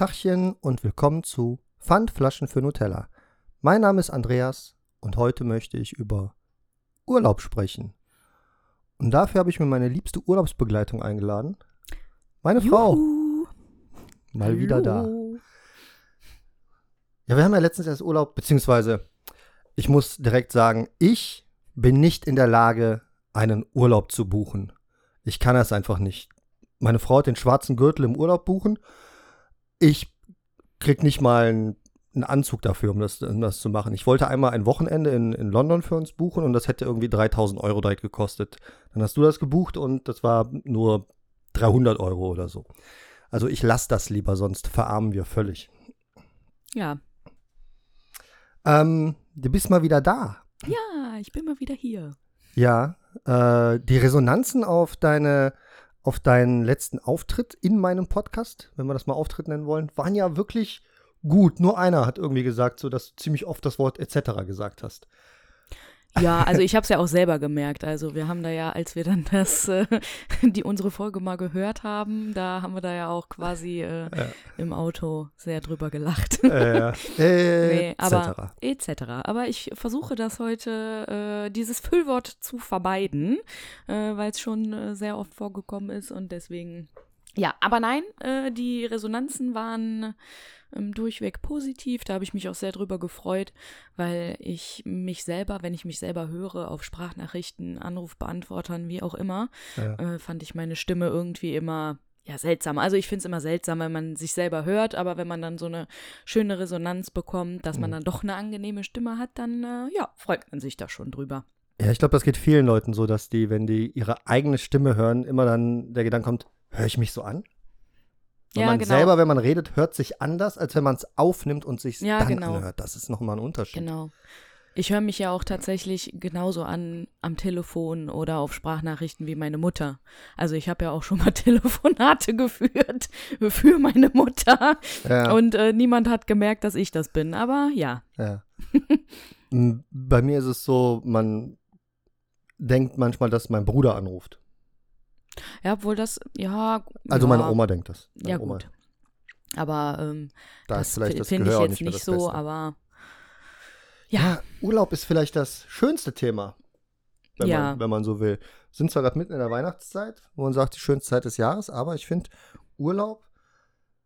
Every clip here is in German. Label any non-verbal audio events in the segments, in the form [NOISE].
Tachchen und willkommen zu Pfandflaschen für Nutella. Mein Name ist Andreas und heute möchte ich über Urlaub sprechen. Und dafür habe ich mir meine liebste Urlaubsbegleitung eingeladen. Meine Frau. Juhu. Mal Hallo. wieder da. Ja, wir haben ja letztens erst Urlaub, beziehungsweise ich muss direkt sagen, ich bin nicht in der Lage, einen Urlaub zu buchen. Ich kann das einfach nicht. Meine Frau hat den schwarzen Gürtel im Urlaub buchen. Ich krieg nicht mal einen, einen Anzug dafür, um das, um das zu machen. Ich wollte einmal ein Wochenende in, in London für uns buchen und das hätte irgendwie 3000 Euro direkt gekostet. Dann hast du das gebucht und das war nur 300 Euro oder so. Also ich lasse das lieber, sonst verarmen wir völlig. Ja. Ähm, du bist mal wieder da. Ja, ich bin mal wieder hier. Ja, äh, die Resonanzen auf deine, auf deinen letzten Auftritt in meinem Podcast, wenn wir das mal Auftritt nennen wollen, waren ja wirklich gut. Nur einer hat irgendwie gesagt, so dass du ziemlich oft das Wort etc. gesagt hast. Ja, also ich habe es ja auch selber gemerkt. Also wir haben da ja, als wir dann das, äh, die unsere Folge mal gehört haben, da haben wir da ja auch quasi äh, im Auto sehr drüber gelacht. [LAUGHS] Äh, Nee, aber etc. etc. Aber ich versuche das heute, äh, dieses Füllwort zu vermeiden, äh, weil es schon äh, sehr oft vorgekommen ist und deswegen. Ja, aber nein, äh, die Resonanzen waren ähm, durchweg positiv. Da habe ich mich auch sehr drüber gefreut, weil ich mich selber, wenn ich mich selber höre, auf Sprachnachrichten, Anrufbeantwortern, wie auch immer, Ja. äh, fand ich meine Stimme irgendwie immer ja, seltsam. Also ich finde es immer seltsam, wenn man sich selber hört, aber wenn man dann so eine schöne Resonanz bekommt, dass man dann doch eine angenehme Stimme hat, dann äh, ja, freut man sich da schon drüber. Ja, ich glaube, das geht vielen Leuten so, dass die, wenn die ihre eigene Stimme hören, immer dann der Gedanke kommt, höre ich mich so an? Weil Ja, man genau. selber, wenn man redet, hört sich anders, als wenn man es aufnimmt und sich Ja, dann genau. anhört. Das ist nochmal ein Unterschied. Genau. Ich höre mich ja auch tatsächlich genauso an am Telefon oder auf Sprachnachrichten wie meine Mutter. Also ich habe ja auch schon mal [LAUGHS] Telefonate geführt [LAUGHS] für meine Mutter Ja. und äh, niemand hat gemerkt, dass ich das bin. Aber ja, Ja. [LAUGHS] Bei mir ist es so, man denkt manchmal, dass mein Bruder anruft. Ja, obwohl das, ja. Also ja, meine Oma denkt das. Meine Ja, Oma. gut. Aber ähm, Da das das finde ich jetzt nicht nicht, so, Beste. aber ja, Ja, Urlaub ist vielleicht das schönste Thema, wenn, Ja. man, wenn man so will. Wir sind zwar gerade mitten in der Weihnachtszeit, wo man sagt, die schönste Zeit des Jahres, aber ich finde Urlaub,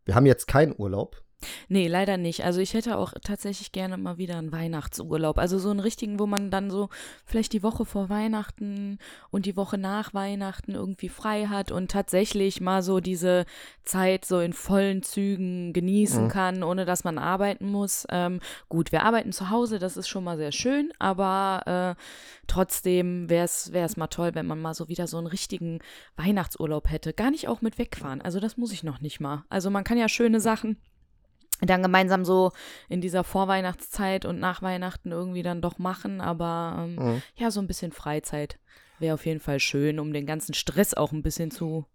wir haben jetzt keinen Urlaub. Nee, leider nicht. Also ich hätte auch tatsächlich gerne mal wieder einen Weihnachtsurlaub. Also so einen richtigen, wo man dann so vielleicht die Woche vor Weihnachten und die Woche nach Weihnachten irgendwie frei hat und tatsächlich mal so diese Zeit so in vollen Zügen genießen Mhm. kann, ohne dass man arbeiten muss. Ähm, gut, wir arbeiten zu Hause, das ist schon mal sehr schön, aber äh, trotzdem wäre es mal toll, wenn man mal so wieder so einen richtigen Weihnachtsurlaub hätte. Gar nicht auch mit wegfahren. Also das muss ich noch nicht mal. Also man kann ja schöne Sachen dann gemeinsam so in dieser Vorweihnachtszeit und nach Weihnachten irgendwie dann doch machen, aber ähm, Mhm. ja, so ein bisschen Freizeit wäre auf jeden Fall schön, um den ganzen Stress auch ein bisschen zu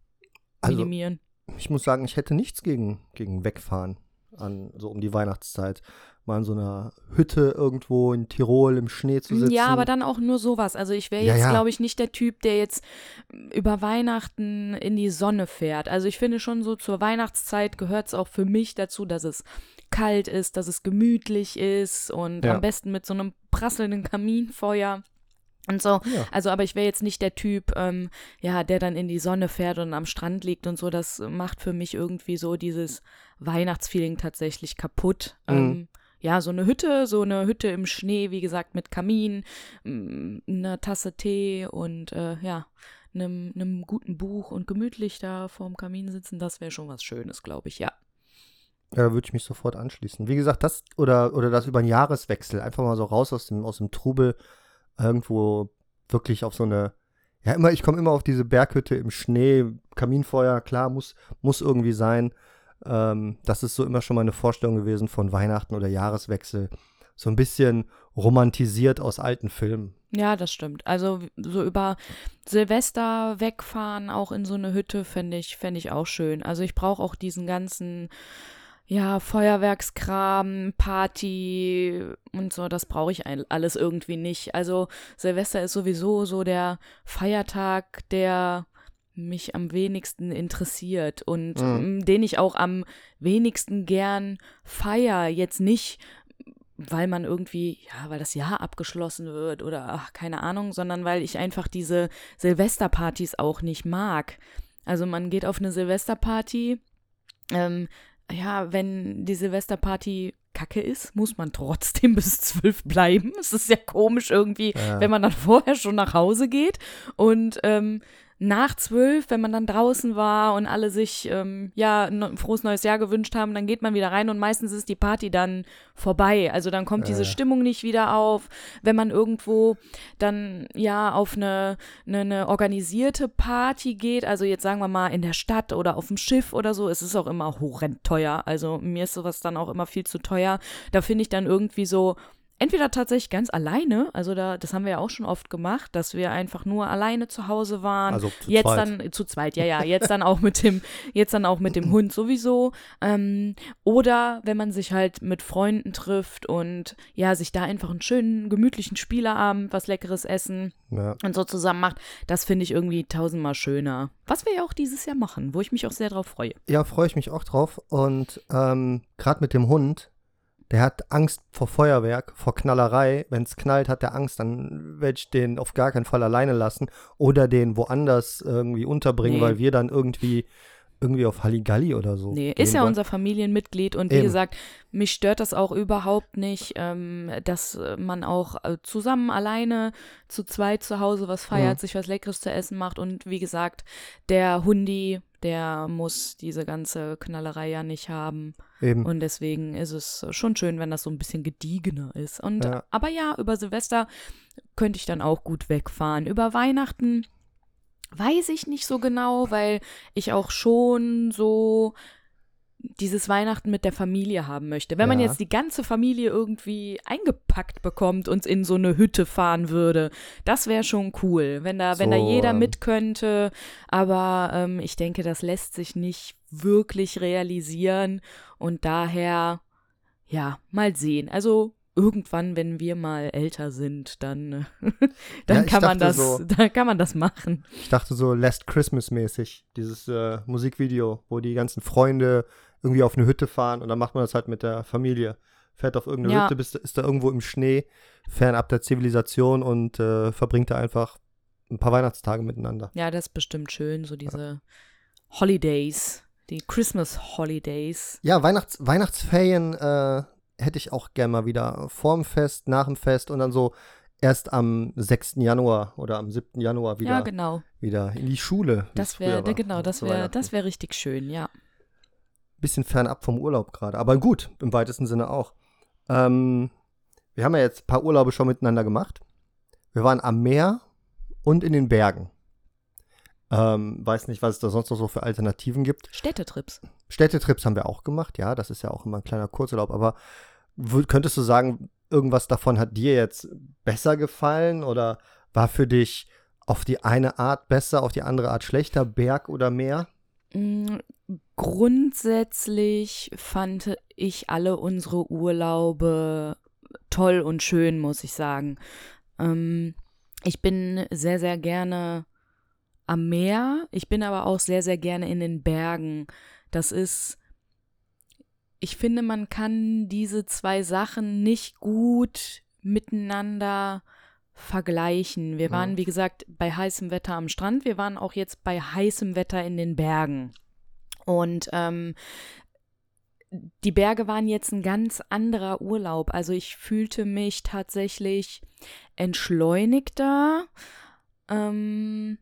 Also minimieren. ich muss sagen, ich hätte nichts gegen, gegen Wegfahren an, so um die Weihnachtszeit. Mal in so einer Hütte irgendwo in Tirol im Schnee zu sitzen. Ja, aber dann auch nur sowas. Also ich wäre Ja, jetzt, ja. glaube ich, nicht der Typ, der jetzt über Weihnachten in die Sonne fährt. Also ich finde schon so zur Weihnachtszeit gehört es auch für mich dazu, dass es kalt ist, dass es gemütlich ist und Ja. am besten mit so einem prasselnden Kaminfeuer. Und so, Ja. also aber ich wäre jetzt nicht der Typ, ähm, ja, der dann in die Sonne fährt und am Strand liegt und so. Das macht für mich irgendwie so dieses Weihnachtsfeeling tatsächlich kaputt. Mhm. Ähm, ja, so eine Hütte, so eine Hütte im Schnee, wie gesagt, mit Kamin, m, einer Tasse Tee und äh, ja, einem, einem guten Buch und gemütlich da vorm Kamin sitzen, das wäre schon was Schönes, glaube ich, ja. Ja, da würde ich mich sofort anschließen. Wie gesagt, das oder, oder das über einen Jahreswechsel, einfach mal so raus aus dem, aus dem Trubel, irgendwo wirklich auf so eine, ja, immer, ich komme immer auf diese Berghütte im Schnee, Kaminfeuer, klar, muss, muss irgendwie sein. Ähm, das ist so immer schon mal eine Vorstellung gewesen von Weihnachten oder Jahreswechsel. So ein bisschen romantisiert aus alten Filmen. Ja, das stimmt. Also so über Silvester wegfahren, auch in so eine Hütte, fände ich, fänd ich auch schön. Also ich brauche auch diesen ganzen, ja, Feuerwerkskram, Party und so, das brauche ich alles irgendwie nicht. Also Silvester ist sowieso so der Feiertag, der mich am wenigsten interessiert und Mhm. den ich auch am wenigsten gern feier. Jetzt nicht, weil man irgendwie, ja, weil das Jahr abgeschlossen wird oder ach, keine Ahnung, sondern weil ich einfach diese Silvesterpartys auch nicht mag. Also man geht auf eine Silvesterparty, ähm, ja, wenn die Silvesterparty kacke ist, muss man trotzdem [LAUGHS] bis zwölf bleiben. Es ist ja komisch irgendwie, Ja. wenn man dann [LAUGHS] vorher schon nach Hause geht und ähm, nach zwölf, wenn man dann draußen war und alle sich ähm, ja ein frohes neues Jahr gewünscht haben, dann geht man wieder rein und meistens ist die Party dann vorbei. Also dann kommt diese Ja. Stimmung nicht wieder auf. Wenn man irgendwo dann ja auf eine, eine, eine organisierte Party geht, also jetzt sagen wir mal in der Stadt oder auf dem Schiff oder so, es ist auch immer horrend teuer. Also mir ist sowas dann auch immer viel zu teuer. Da finde ich dann irgendwie so, entweder tatsächlich ganz alleine, also da, das haben wir ja auch schon oft gemacht, dass wir einfach nur alleine zu Hause waren. Also zu jetzt zweit. dann zu zweit, ja, ja, jetzt dann auch mit dem, jetzt dann auch mit dem Hund sowieso. Ähm, oder wenn man sich halt mit Freunden trifft und ja, sich da einfach einen schönen, gemütlichen Spieleabend, was Leckeres essen Ja. und so zusammen macht, das finde ich irgendwie tausendmal schöner. Was wir ja auch dieses Jahr machen, wo ich mich auch sehr drauf freue. Ja, freue ich mich auch drauf. Und ähm, gerade mit dem Hund, der hat Angst vor Feuerwerk, vor Knallerei. Wenn es knallt, hat er Angst, dann werde ich den auf gar keinen Fall alleine lassen oder den woanders irgendwie unterbringen, Nee. weil wir dann irgendwie irgendwie auf Halligalli oder so. Nee, ist ja wollen. unser Familienmitglied und wie Eben. gesagt, mich stört das auch überhaupt nicht, ähm, dass man auch äh, zusammen alleine zu zweit zu Hause was feiert, Mhm. sich was Leckeres zu essen macht und wie gesagt, der Hundi, der muss diese ganze Knallerei ja nicht haben Eben. und deswegen ist es schon schön, wenn das so ein bisschen gediegener ist. Und Ja. aber ja, über Silvester könnte ich dann auch gut wegfahren. Über Weihnachten weiß ich nicht so genau, weil ich auch schon so dieses Weihnachten mit der Familie haben möchte. Wenn man Ja. jetzt die ganze Familie irgendwie eingepackt bekommt und in so eine Hütte fahren würde, das wäre schon cool, wenn da, wenn da So, jeder ähm, mit könnte. Aber ähm, ich denke, das lässt sich nicht wirklich realisieren und daher, ja, mal sehen. Also irgendwann, wenn wir mal älter sind, dann, [LAUGHS] dann Ja, kann man das, so- [LAUGHS] dann kann man das machen. Ich dachte so Last Christmas mäßig, dieses äh, Musikvideo, wo die ganzen Freunde irgendwie auf eine Hütte fahren und dann macht man das halt mit der Familie. Fährt auf irgendeine Ja. Hütte, bist, ist da irgendwo im Schnee, fernab der Zivilisation und äh, verbringt da einfach ein paar Weihnachtstage miteinander. Ja, das ist bestimmt schön, so diese Holidays, die Christmas Holidays. Ja, Weihnachts Weihnachtsferien äh, hätte ich auch gerne mal wieder vorm Fest, nach dem Fest und dann so erst am 6. Januar oder am 7. Januar wieder, Ja, genau. wieder in die Schule. Das wäre, genau, das zu wäre, das wäre richtig schön, ja. bisschen fernab vom Urlaub gerade. Aber gut, im weitesten Sinne auch. Ähm, wir haben ja jetzt ein paar Urlaube schon miteinander gemacht. Wir waren am Meer und in den Bergen. Ähm, weiß nicht, was es da sonst noch so für Alternativen gibt. Städtetrips. Städtetrips haben wir auch gemacht, ja, das ist ja auch immer ein kleiner Kurzurlaub. Aber könntest du sagen, irgendwas davon hat dir jetzt besser gefallen oder war für dich auf die eine Art besser, auf die andere Art schlechter, Berg oder Meer? Mm, Grundsätzlich fand ich alle unsere Urlaube toll und schön, muss ich sagen. Ähm, ich bin sehr, sehr gerne am Meer. Ich bin aber auch sehr, sehr gerne in den Bergen. Das ist, ich finde, man kann diese zwei Sachen nicht gut miteinander vergleichen. Wir waren, wie gesagt, bei heißem Wetter am Strand. Wir waren auch jetzt bei heißem Wetter in den Bergen. Und ähm, die Berge waren jetzt ein ganz anderer Urlaub. Also ich fühlte mich tatsächlich entschleunigter. Ähm,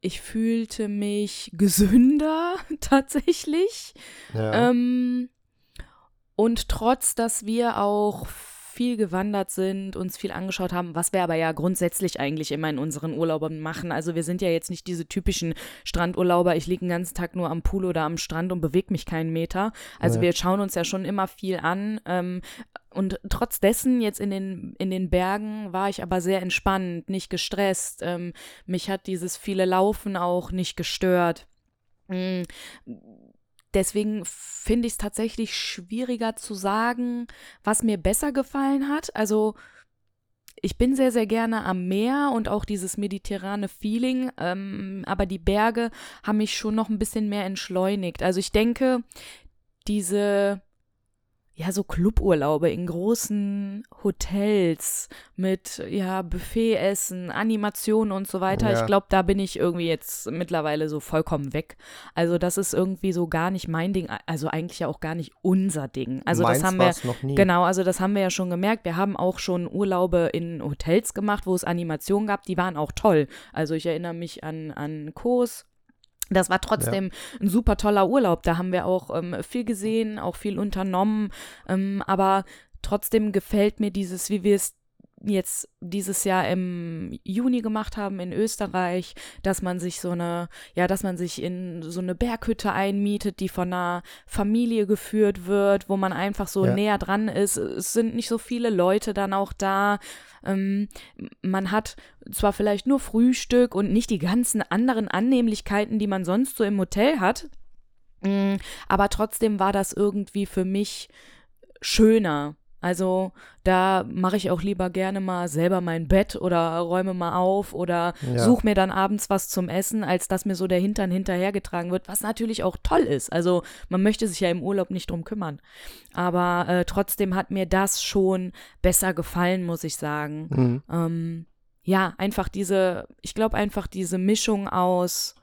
ich fühlte mich gesünder [LAUGHS] tatsächlich. Ja. Ähm, und trotz, dass wir auch viel gewandert sind, uns viel angeschaut haben, was wir aber ja grundsätzlich eigentlich immer in unseren Urlauben machen. Also wir sind ja jetzt nicht diese typischen Strandurlauber, ich liege den ganzen Tag nur am Pool oder am Strand und bewege mich keinen Meter. Also Nee. wir schauen uns ja schon immer viel an. Ähm, und trotz dessen, jetzt in den, in den Bergen, war ich aber sehr entspannt, nicht gestresst. Ähm, mich hat dieses viele Laufen auch nicht gestört. Mm, Deswegen finde ich es tatsächlich schwieriger zu sagen, was mir besser gefallen hat. Also ich bin sehr, sehr gerne am Meer und auch dieses mediterrane Feeling, ähm, aber die Berge haben mich schon noch ein bisschen mehr entschleunigt. Also ich denke, diese ja, so Cluburlaube in großen Hotels mit, ja, Buffetessen, Animationen und so weiter. Ja. Ich glaube, da bin ich irgendwie jetzt mittlerweile so vollkommen weg. Also, das ist irgendwie so gar nicht mein Ding, also eigentlich ja auch gar nicht unser Ding. Also, Meins das haben wir, noch nie. genau, also das haben wir ja schon gemerkt. Wir haben auch schon Urlaube in Hotels gemacht, wo es Animationen gab, die waren auch toll. Also, ich erinnere mich an, an Kos. Das war trotzdem ein super toller Urlaub. Da haben wir auch ähm, viel gesehen, auch viel unternommen. Ähm, aber trotzdem gefällt mir dieses, wie wir es jetzt dieses Jahr im Juni gemacht haben in Österreich, dass man sich so eine, ja, dass man sich in so eine Berghütte einmietet, die von einer Familie geführt wird, wo man einfach so Ja. näher dran ist. Es sind nicht so viele Leute dann auch da. Ähm, man hat zwar vielleicht nur Frühstück und nicht die ganzen anderen Annehmlichkeiten, die man sonst so im Hotel hat, mm, aber trotzdem war das irgendwie für mich schöner. Also da mache ich auch lieber gerne mal selber mein Bett oder räume mal auf oder Ja. suche mir dann abends was zum Essen, als dass mir so der Hintern hinterhergetragen wird, was natürlich auch toll ist. Also man möchte sich ja im Urlaub nicht drum kümmern. Aber äh, trotzdem hat mir das schon besser gefallen, muss ich sagen. Mhm. Ähm, ja, einfach diese, ich glaube einfach diese Mischung aus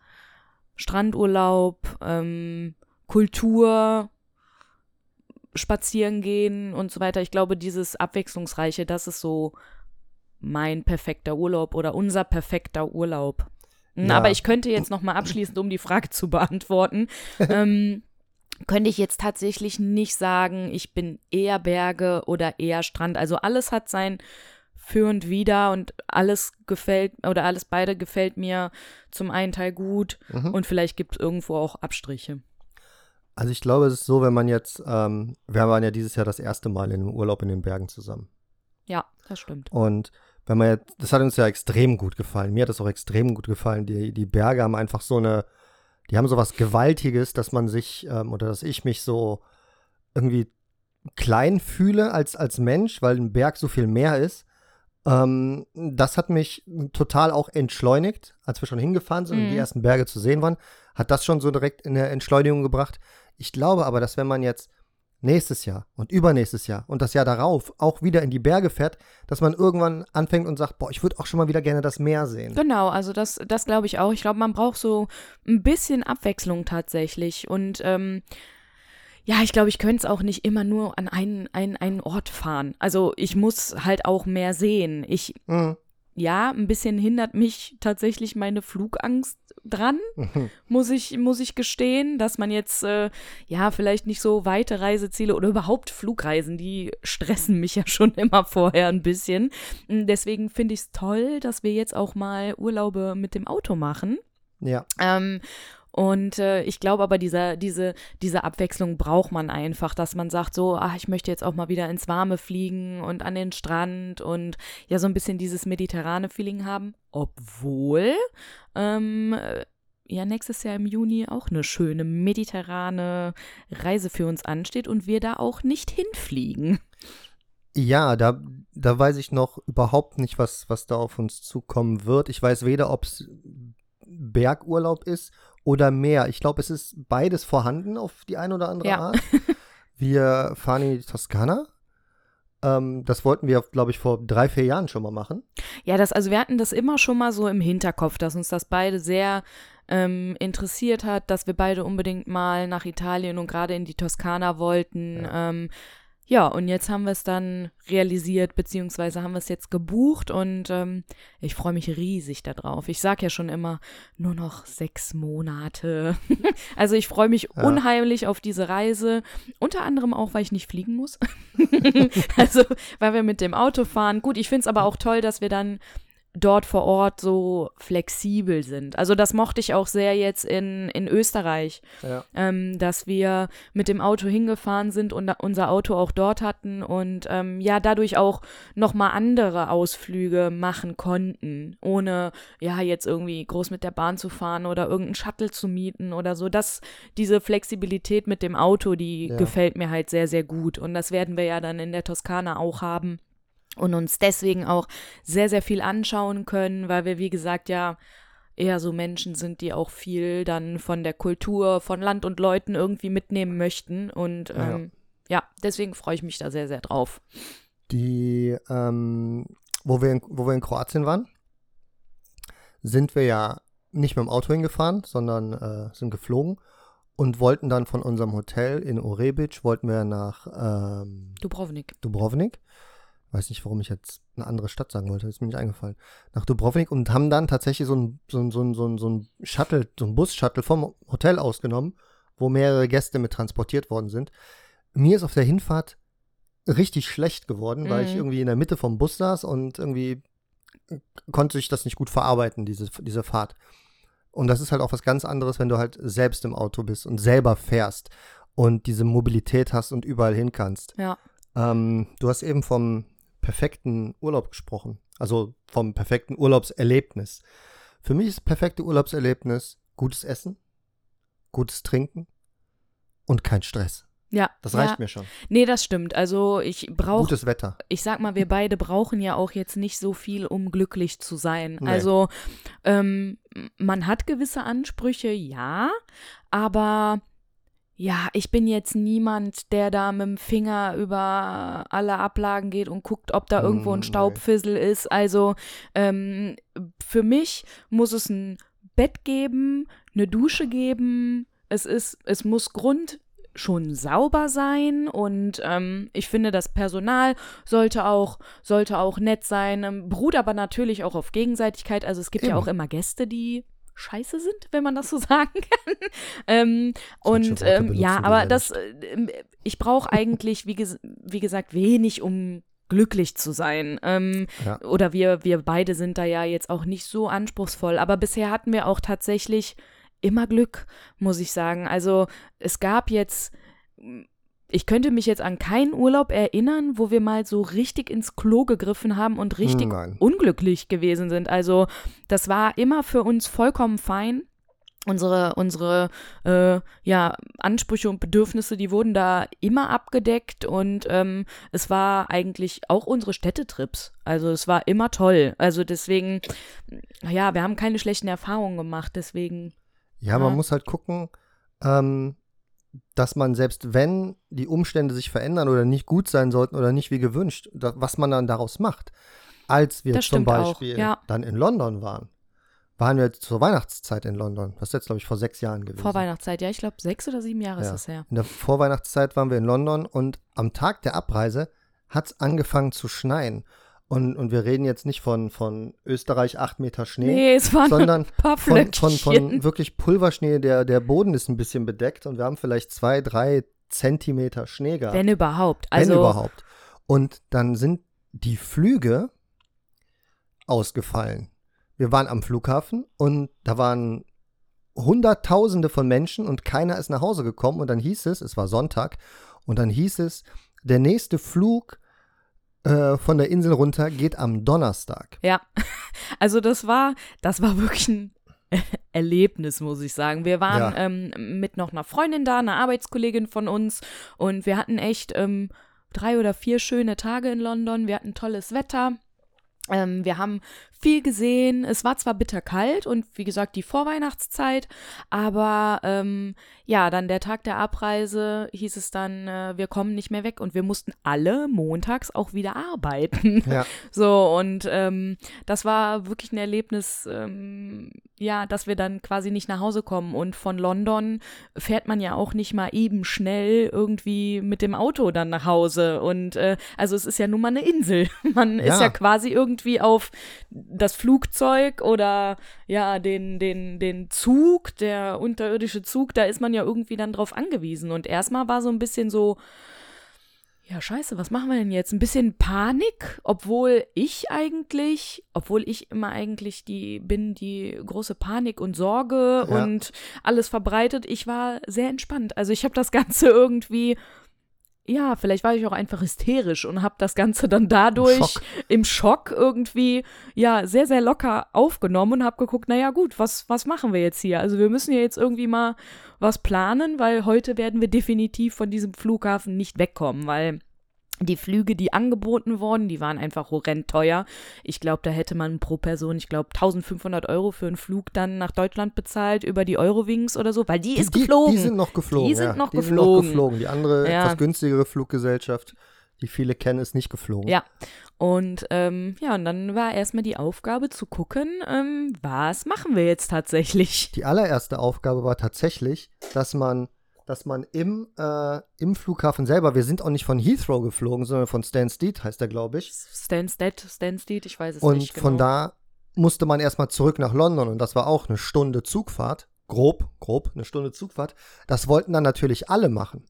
Strandurlaub, ähm, Kultur, spazieren gehen und so weiter. Ich glaube, dieses Abwechslungsreiche, das ist so mein perfekter Urlaub oder unser perfekter Urlaub. Mm, Ja. Aber ich könnte jetzt noch mal abschließend, um die Frage zu beantworten, [LAUGHS] ähm, könnte ich jetzt tatsächlich nicht sagen, ich bin eher Berge oder eher Strand. Also alles hat sein für und wider und alles gefällt oder alles beide gefällt mir zum einen Teil gut Mhm. und vielleicht gibt es irgendwo auch Abstriche. Also ich glaube, es ist so, wenn man jetzt, ähm, wir waren ja dieses Jahr das erste Mal in einem Urlaub in den Bergen zusammen. Ja, das stimmt. Und wenn man jetzt, das hat uns ja extrem gut gefallen. Mir hat es auch extrem gut gefallen. Die, die Berge haben einfach so eine, die haben so was Gewaltiges, dass man sich, ähm, oder dass ich mich so irgendwie klein fühle als, als Mensch, weil ein Berg so viel mehr ist. Ähm, das hat mich total auch entschleunigt, als wir schon hingefahren sind und Mhm. die ersten Berge zu sehen waren, hat das schon so direkt in der Entschleunigung gebracht. Ich glaube aber, dass wenn man jetzt nächstes Jahr und übernächstes Jahr und das Jahr darauf auch wieder in die Berge fährt, dass man irgendwann anfängt und sagt, boah, ich würde auch schon mal wieder gerne das Meer sehen. Genau, also das, das glaube ich auch. Ich glaube, man braucht so ein bisschen Abwechslung tatsächlich. Und ähm, ja, ich glaube, ich könnte es auch nicht immer nur an einen, einen, einen Ort fahren. Also ich muss halt auch mehr sehen. Ich, Mhm. Ja, ein bisschen hindert mich tatsächlich meine Flugangst dran, [LAUGHS] muss ich, muss ich gestehen, dass man jetzt, äh, ja, vielleicht nicht so weite Reiseziele oder überhaupt Flugreisen, die stressen mich ja [LAUGHS] schon immer vorher ein bisschen. Deswegen finde ich es toll, dass wir jetzt auch mal Urlaube mit dem Auto machen. Ja, Ähm, und äh, ich glaube aber, dieser, diese, diese Abwechslung braucht man einfach, dass man sagt, so, ach, ich möchte jetzt auch mal wieder ins Warme fliegen und an den Strand und ja, so ein bisschen dieses mediterrane Feeling haben. Obwohl, ähm, äh, ja, nächstes Jahr im Juni auch eine schöne mediterrane Reise für uns ansteht und wir da auch nicht hinfliegen. ja da, da weiß ich noch überhaupt nicht, was, was da auf uns zukommen wird. Ich weiß weder, ob es Bergurlaub ist oder Meer. Ich glaube, es ist beides vorhanden auf die eine oder andere Ja. Art. [LAUGHS] Wir fahren in die Toskana. Ähm, das wollten wir, glaube ich, vor drei, vier Jahren schon mal machen. Ja, das, also wir hatten das immer schon mal so im Hinterkopf, dass uns das beide sehr ähm, interessiert hat, dass wir beide unbedingt mal nach Italien und gerade in die Toskana wollten. Ja, ähm, ja und jetzt haben wir es dann realisiert, beziehungsweise haben wir es jetzt gebucht und ähm, ich freue mich riesig darauf. Ich sage ja schon immer, nur noch sechs Monate. [LAUGHS] also ich freue mich Ja. unheimlich auf diese Reise, unter anderem auch, weil ich nicht fliegen muss. [LAUGHS] also, weil wir mit dem Auto fahren. Gut, ich finde es aber auch toll, dass wir dann dort vor Ort so flexibel sind. Also das mochte ich auch sehr jetzt in, in Österreich, Ja. ähm, dass wir mit dem Auto hingefahren sind und unser Auto auch dort hatten und ähm, ja, dadurch auch nochmal andere Ausflüge machen konnten, ohne ja jetzt irgendwie groß mit der Bahn zu fahren oder irgendeinen Shuttle zu mieten oder so. Das, diese Flexibilität mit dem Auto, die Ja. gefällt mir halt sehr, sehr gut. Und das werden wir ja dann in der Toskana auch haben. Und uns deswegen auch sehr, sehr viel anschauen können, weil wir, wie gesagt, ja eher so Menschen sind, die auch viel dann von der Kultur, von Land und Leuten irgendwie mitnehmen möchten. Und ähm, ja. ja, deswegen freue ich mich da sehr, sehr drauf. Die, ähm, wo, wir in, wo wir in Kroatien waren, sind wir ja nicht mit dem Auto hingefahren, sondern äh, sind geflogen und wollten dann von unserem Hotel in Orebic, wollten wir nach ähm, Dubrovnik. Dubrovnik weiß nicht, warum ich jetzt eine andere Stadt sagen wollte, ist mir nicht eingefallen, nach Dubrovnik und haben dann tatsächlich so ein, so ein, so ein, so ein, so ein Shuttle, so ein Bus-Shuttle vom Hotel ausgenommen, wo mehrere Gäste mit transportiert worden sind. Mir ist auf der Hinfahrt richtig schlecht geworden, mhm. weil ich mhm. irgendwie in der Mitte vom Bus saß und irgendwie konnte ich das nicht gut verarbeiten, diese, diese Fahrt. Und das ist halt auch was ganz anderes, wenn du halt selbst im Auto bist und selber fährst und diese Mobilität hast und überall hin kannst. Ja. Ähm, du hast eben vom perfekten Urlaub gesprochen. Also vom perfekten Urlaubserlebnis. Für mich ist perfekte Urlaubserlebnis gutes Essen, gutes Trinken und kein Stress. Ja. Das reicht ja. mir schon. Nee, das stimmt. Also ich brauche. Gutes Wetter. Ich sag mal, wir beide brauchen ja auch jetzt nicht so viel, um glücklich zu sein. Nee. Also ähm, man hat gewisse Ansprüche, ja, aber ja, ich bin jetzt niemand, der da mit dem Finger über alle Ablagen geht und guckt, ob da irgendwo ein hm, Staubfissel nee. ist. Also ähm, für mich muss es ein Bett geben, eine Dusche geben. Es ist, es muss Grund schon sauber sein und ähm, ich finde, das Personal sollte auch, sollte auch nett sein, ähm, beruht aber natürlich auch auf Gegenseitigkeit. Also es gibt Eben. ja auch immer Gäste, die scheiße sind, wenn man das so [LAUGHS] sagen kann. ähm, und ähm, ja, aber das, äh, ich brauche eigentlich, wie, ges wie gesagt, wenig, um glücklich zu sein. Ähm, ja. Oder wir, wir beide sind da ja jetzt auch nicht so anspruchsvoll. Aber bisher hatten wir auch tatsächlich immer Glück, muss ich sagen. Also es gab jetzt ich könnte mich jetzt an keinen Urlaub erinnern, wo wir mal so richtig ins Klo gegriffen haben und richtig Nein. unglücklich gewesen sind. Also das war immer für uns vollkommen fein. Unsere, unsere äh, ja, Ansprüche und Bedürfnisse, die wurden da immer abgedeckt und ähm, es war eigentlich auch unsere Städtetrips. Also es war immer toll. Also deswegen, ja, wir haben keine schlechten Erfahrungen gemacht, deswegen. Ja, ja. man muss halt gucken, ähm, dass man selbst wenn die Umstände sich verändern oder nicht gut sein sollten oder nicht wie gewünscht, da, was man dann daraus macht. Als wir zum Beispiel auch, ja. dann in London waren, waren wir zur Weihnachtszeit in London. Das ist jetzt, glaube ich, vor sechs Jahren gewesen. Vor Weihnachtszeit, ja, ich glaube, sechs oder sieben Jahre ja. ist es her. In der Vorweihnachtszeit waren wir in London und am Tag der Abreise hat es angefangen zu schneien. Und, und wir reden jetzt nicht von, von Österreich acht Meter Schnee, nee, es waren sondern [LAUGHS] ein paar von, von, von wirklich Pulverschnee. Der, der Boden ist ein bisschen bedeckt und wir haben vielleicht zwei, drei Zentimeter Schnee gehabt. Wenn überhaupt. Also Wenn überhaupt. Und dann sind die Flüge ausgefallen. Wir waren am Flughafen und da waren Hunderttausende von Menschen und keiner ist nach Hause gekommen. Und dann hieß es, es war Sonntag, und dann hieß es, der nächste Flug äh, von der Insel runter geht am Donnerstag. Ja, [LAUGHS] also das war, das war wirklich ein [LAUGHS] Erlebnis, muss ich sagen. Wir waren ja. ähm, mit noch einer Freundin da, einer Arbeitskollegin von uns und wir hatten echt ähm, drei oder vier schöne Tage in London. Wir hatten tolles Wetter. Ähm, wir haben viel gesehen. Es war zwar bitterkalt und wie gesagt die Vorweihnachtszeit, aber ähm, ja, dann der Tag der Abreise hieß es dann, äh, wir kommen nicht mehr weg und wir mussten alle montags auch wieder arbeiten. Ja. [LAUGHS] So und ähm, das war wirklich ein Erlebnis, ähm, ja, dass wir dann quasi nicht nach Hause kommen und von London fährt man ja auch nicht mal eben schnell irgendwie mit dem Auto dann nach Hause und äh, also es ist ja nun mal eine Insel. [LAUGHS] Man ja. ist ja quasi irgendwie auf das Flugzeug oder ja, den, den, den Zug, der unterirdische Zug, da ist man ja irgendwie dann drauf angewiesen. Und erstmal war so ein bisschen so, ja, scheiße, was machen wir denn jetzt? Ein bisschen Panik, obwohl ich eigentlich, obwohl ich immer eigentlich die bin, die große Panik und Sorge ja. und alles verbreitet. Ich war sehr entspannt. Also ich habe das Ganze [LAUGHS] irgendwie ja, vielleicht war ich auch einfach hysterisch und habe das Ganze dann dadurch Schock. im Schock irgendwie ja sehr sehr locker aufgenommen und habe geguckt, naja gut, was was machen wir jetzt hier? Also wir müssen ja jetzt irgendwie mal was planen, weil heute werden wir definitiv von diesem Flughafen nicht wegkommen, weil die Flüge, die angeboten wurden, die waren einfach horrend teuer. Ich glaube, da hätte man pro Person, ich glaube, 1500 Euro für einen Flug dann nach Deutschland bezahlt über die Eurowings oder so, weil die, Die, ist die, geflogen. die sind noch geflogen. Die sind ja. noch die Sind noch geflogen. geflogen. Die andere, Ja. etwas günstigere Fluggesellschaft, die viele kennen, ist nicht geflogen. Ja. Und ähm, ja, und dann war erstmal die Aufgabe zu gucken, ähm, was machen wir jetzt tatsächlich? Die allererste Aufgabe war tatsächlich, dass man, dass man im, äh, im Flughafen selber, wir sind auch nicht von Heathrow geflogen, sondern von Stansted, heißt der, glaube ich. Stansted, Stansted, ich weiß es Und nicht genau. von da musste man erstmal zurück nach London und das war auch eine Stunde Zugfahrt. Grob, grob, eine Stunde Zugfahrt. Das wollten dann natürlich alle machen.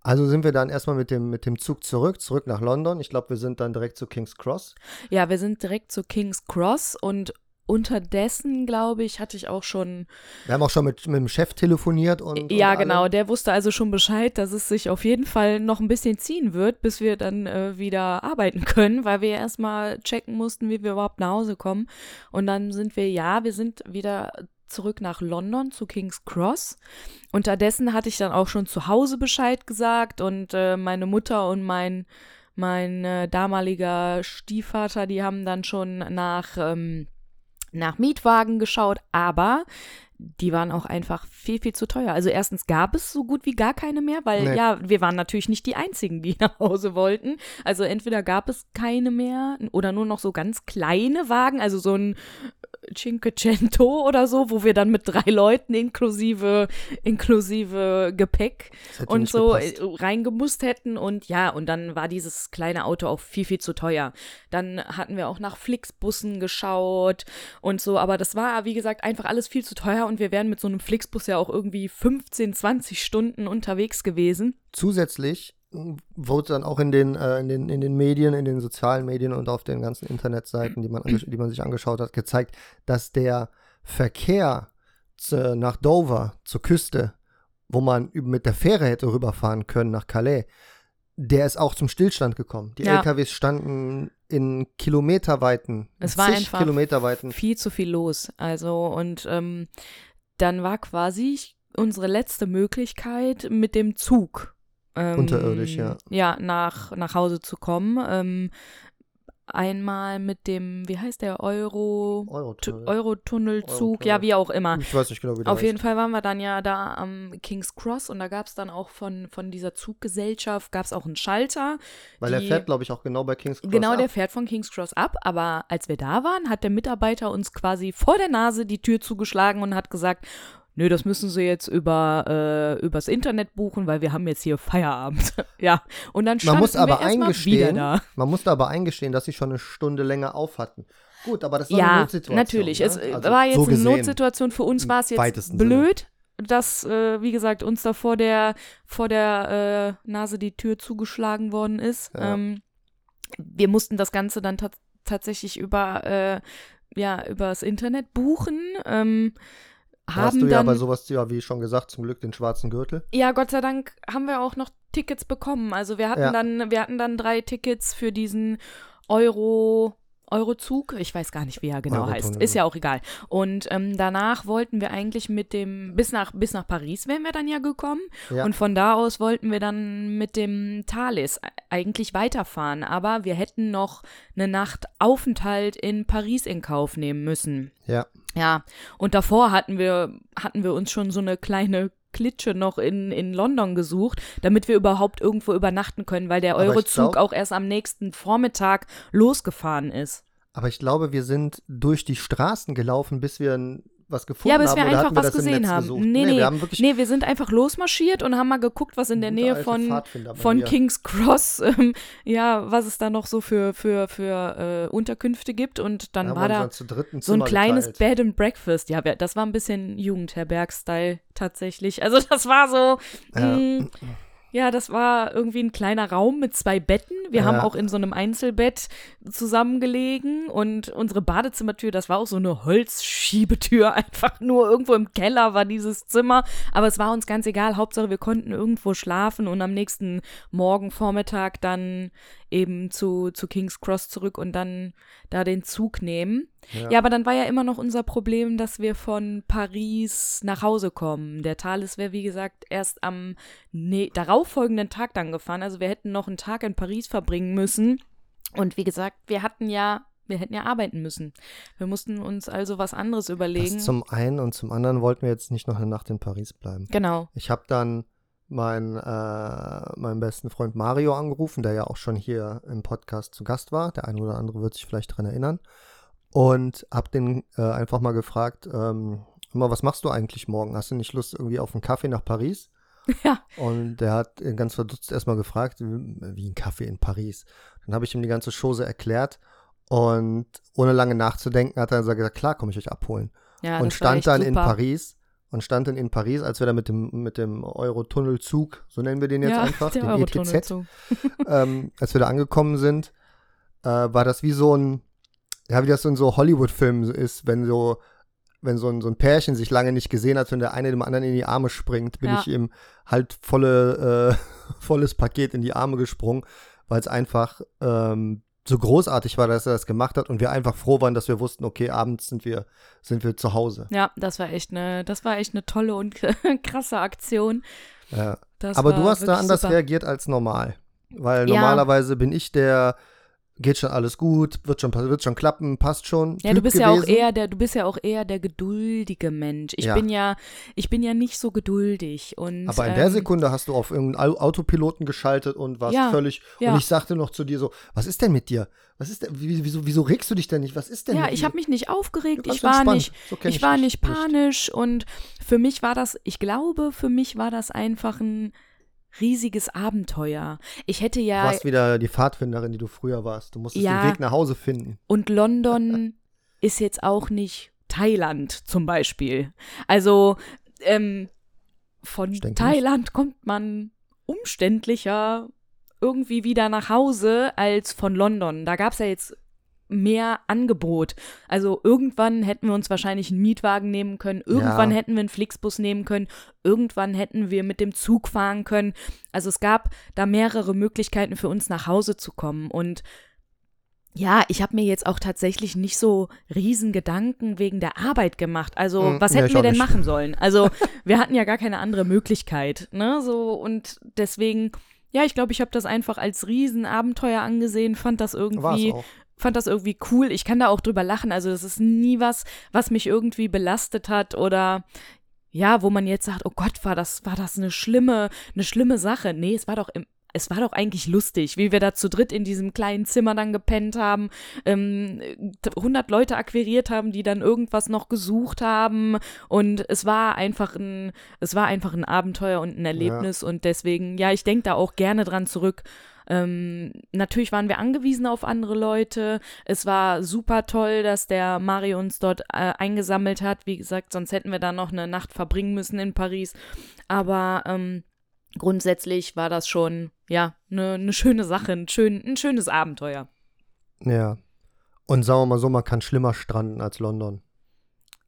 Also sind wir dann erstmal mit dem, mit dem Zug zurück, zurück nach London. Ich glaube, wir sind dann direkt zu King's Cross. Ja, wir sind direkt zu King's Cross und unterdessen, glaube ich, hatte ich auch schon Wir haben auch schon mit, mit dem Chef telefoniert und. Ja, und genau. Der wusste also schon Bescheid, dass es sich auf jeden Fall noch ein bisschen ziehen wird, bis wir dann äh, wieder arbeiten [LAUGHS] können, weil wir erstmal checken mussten, wie wir überhaupt nach Hause kommen. Und dann sind wir, ja, wir sind wieder zurück nach London zu King's Cross. Unterdessen hatte ich dann auch schon zu Hause Bescheid gesagt und äh, meine Mutter und mein, mein äh, damaliger Stiefvater, die haben dann schon nach, ähm, nach Mietwagen geschaut, aber die waren auch einfach viel, viel zu teuer. Also erstens gab es so gut wie gar keine mehr, weil Nee. ja, wir waren natürlich nicht die Einzigen, die [LAUGHS] nach Hause wollten. Also entweder gab es keine mehr oder nur noch so ganz kleine Wagen, also so ein Cinquecento oder so, wo wir dann mit drei Leuten inklusive, inklusive Gepäck und so gepasst. äh, reingemusst hätten und ja, und dann war dieses kleine Auto auch viel, viel zu teuer. Dann hatten wir auch nach Flixbussen geschaut und so, aber das war, wie gesagt, einfach alles viel zu teuer und wir wären mit so einem Flixbus ja auch irgendwie 15, 20 Stunden unterwegs gewesen. Zusätzlich mh, wurde dann auch in den, äh, in, den, in den Medien, in den sozialen Medien und auf den ganzen Internetseiten, die man, die man sich angeschaut hat, gezeigt, dass der Verkehr zu, nach Dover, zur Küste, wo man mit der Fähre hätte rüberfahren können nach Calais, der ist auch zum Stillstand gekommen. Die Ja. LKWs standen in kilometerweiten, Es war zig einfach kilometerweiten. viel zu viel los. Also, und ähm, dann war quasi unsere letzte Möglichkeit mit dem Zug. Ähm, Unterirdisch, ja. Ja, nach, nach Hause zu kommen. Ähm, einmal mit dem, wie heißt der, Euro. Eurotunnel. Eurotunnelzug, Eurotunnel. ja, wie auch immer. Ich weiß nicht genau, wie der Auf heißt. jeden Fall waren wir dann ja da am King's Cross und da gab es dann auch von, von dieser Zuggesellschaft, gab es auch einen Schalter. Weil die- fährt, glaube ich, auch genau bei King's Cross Genau, ab. der fährt von King's Cross ab, aber als wir da waren, hat der Mitarbeiter uns quasi vor der Nase die Tür zugeschlagen und hat gesagt, nö, das müssen Sie jetzt über äh, übers Internet buchen, weil wir haben jetzt hier Feierabend. [LAUGHS] ja, und dann Man standen muss aber eingestehen, da. man musste aber eingestehen, dass sie schon eine Stunde länger auf hatten. Gut, aber das war eine Ja, Notsituation. natürlich. Ne? Es äh, Also, war jetzt so eine gesehen. Notsituation. Für uns war es jetzt weitesten Sinne. blöd, dass, äh, wie gesagt, uns da vor der, vor der äh, Nase die Tür zugeschlagen worden ist. Ja. Ähm, wir mussten das Ganze dann tats tatsächlich über, äh, ja, übers Internet buchen. Ähm, haben hast du ja dann, bei sowas, ja, wie schon gesagt, zum Glück den schwarzen Gürtel. ja, Gott sei Dank haben wir auch noch Tickets bekommen. Also wir hatten Ja. dann, wir hatten dann drei Tickets für diesen Euro. Eurozug, ich weiß gar nicht, wie er genau heißt, ist ja auch egal. Und ähm, danach wollten wir eigentlich mit dem, bis nach, bis nach Paris wären wir dann ja gekommen. Ja. Und von da aus wollten wir dann mit dem Thalys e- eigentlich weiterfahren. Aber wir hätten noch eine Nacht Aufenthalt in Paris in Kauf nehmen müssen. Ja. Ja, und davor hatten wir, hatten wir uns schon so eine kleine Klitsche noch in, in London gesucht, damit wir überhaupt irgendwo übernachten können, weil der Eurozug glaub- auch erst am nächsten Vormittag losgefahren ist. Aber ich glaube, wir sind durch die Straßen gelaufen, bis wir n- was gefunden Ja, bis haben. wir oder einfach was gesehen haben. Gesucht? Nee, nee, wir haben wirklich Nee, wir sind einfach losmarschiert und haben mal geguckt, was in der Nähe von, von King's Cross, [LAUGHS] ähm, ja, was es da noch so für, für, für äh, Unterkünfte gibt. Und dann haben war da so ein kleines geteilt. Bed and Breakfast. Ja, das war ein bisschen Jugendherberg-Style tatsächlich. Also das war so, Ja. Ja, das war irgendwie ein kleiner Raum mit zwei Betten. Wir haben Ja. auch in so einem Einzelbett zusammengelegen und unsere Badezimmertür, das war auch so eine Holzschiebetür. [LAUGHS] Einfach nur irgendwo im Keller war dieses Zimmer. Aber es war uns ganz egal. Hauptsache, wir konnten irgendwo schlafen und am nächsten Morgen, Vormittag dann eben zu, zu King's Cross zurück und dann da den Zug nehmen. Ja. Ja. aber dann war ja immer noch unser Problem, dass wir von Paris nach Hause kommen. Der Thales wäre, wie gesagt, erst am ne darauffolgenden Tag dann gefahren. Also wir hätten noch einen Tag in Paris verbringen müssen. Und wie gesagt, wir hatten ja, wir hätten ja arbeiten müssen. Wir mussten uns also was anderes überlegen. Das zum einen und zum anderen wollten wir jetzt nicht noch eine Nacht in Paris bleiben. genau. Ich habe dann meinen, äh, meinen besten Freund Mario angerufen, der ja auch schon hier im Podcast zu Gast war. Der eine oder andere wird sich vielleicht daran erinnern. Und habe den äh, einfach mal gefragt, ähm, mal, was machst du eigentlich morgen? Hast du nicht Lust irgendwie auf einen Kaffee nach Paris? [LAUGHS] Ja. Und der hat ganz verdutzt erstmal gefragt, wie ein Kaffee in Paris. Dann habe ich ihm die ganze Chose erklärt und ohne lange nachzudenken hat er gesagt, klar, komme ich euch abholen. Ja, und stand dann in super. Paris und stand dann in Paris, als wir da mit dem, mit dem Eurotunnelzug, so nennen wir den jetzt ja, einfach, [LAUGHS] den ETZ, [LAUGHS] ähm, als wir da angekommen sind, äh, war das wie so ein, ja, wie das so in so Hollywood-Filmen ist, wenn so, wenn so ein, so ein Pärchen sich lange nicht gesehen hat und der eine dem anderen in die Arme springt, bin Ja. ich ihm halt volle, äh, [LAUGHS] volles Paket in die Arme gesprungen, weil es einfach ähm, so großartig war, dass er das gemacht hat und wir einfach froh waren, dass wir wussten, okay, abends sind wir, sind wir zu Hause. Ja, das war echt eine, das war echt eine tolle und [LAUGHS] krasse Aktion. Ja. Aber du hast da anders super. reagiert als normal. Weil Ja. normalerweise bin ich der, geht schon alles gut, wird schon, wird schon klappen, passt schon. Ja, Typ du bist ja auch gewesen. eher der, du bist ja auch eher der geduldige Mensch. Ich Ja. bin ja, ich bin ja nicht so geduldig und. Aber in der ähm, Sekunde hast du auf irgendeinen Au- Autopiloten geschaltet und warst Ja, völlig. ja. Und ich sagte noch zu dir so: Was ist denn mit dir? Was ist denn, wie- wieso, wieso regst du dich denn nicht? Was ist denn Ja, ich habe mich nicht aufgeregt, ich war nicht, So ich ich war nicht panisch und für mich war das, ich glaube, für mich war das einfach ein riesiges Abenteuer. Ich hätte Du ja warst wieder die Pfadfinderin, die du früher warst. Du musstest Ja. den Weg nach Hause finden. und London [LAUGHS] ist jetzt auch nicht Thailand zum Beispiel. Also ähm, von Thailand kommt man umständlicher irgendwie wieder nach Hause als von London. Da gab es ja jetzt mehr Angebot. Also irgendwann hätten wir uns wahrscheinlich einen Mietwagen nehmen können, irgendwann Ja. hätten wir einen Flixbus nehmen können, irgendwann hätten wir mit dem Zug fahren können. Also es gab da mehrere Möglichkeiten für uns nach Hause zu kommen und ja, ich habe mir jetzt auch tatsächlich nicht so riesen Gedanken wegen der Arbeit gemacht. Also, Hm, was hätten ich wir denn nicht. machen [LAUGHS] sollen? Also, wir hatten ja gar keine andere Möglichkeit, ne? So und deswegen ja, ich glaube, ich habe das einfach als Riesenabenteuer angesehen, fand das irgendwie. Fand das irgendwie cool. Ich kann da auch drüber lachen. Also, das ist nie was, was mich irgendwie belastet hat oder ja, wo man jetzt sagt, oh Gott, war das, war das eine schlimme, eine schlimme Sache. Nee, es war doch im, es war doch eigentlich lustig, wie wir da zu dritt in diesem kleinen Zimmer dann gepennt haben, ähm, 100 Leute akquiriert haben, die dann irgendwas noch gesucht haben und es war einfach ein, es war einfach ein Abenteuer und ein Erlebnis und deswegen, ja, ich denke da auch gerne dran zurück. Ähm, natürlich waren wir angewiesen auf andere Leute. Es war super toll, dass der Mario uns dort äh, eingesammelt hat. Wie gesagt, sonst hätten wir da noch eine Nacht verbringen müssen in Paris. Aber ähm, grundsätzlich war das schon, ja, eine ne schöne Sache, ein, schön, ein schönes Abenteuer. Ja. Und sagen wir mal so, man kann schlimmer stranden als London.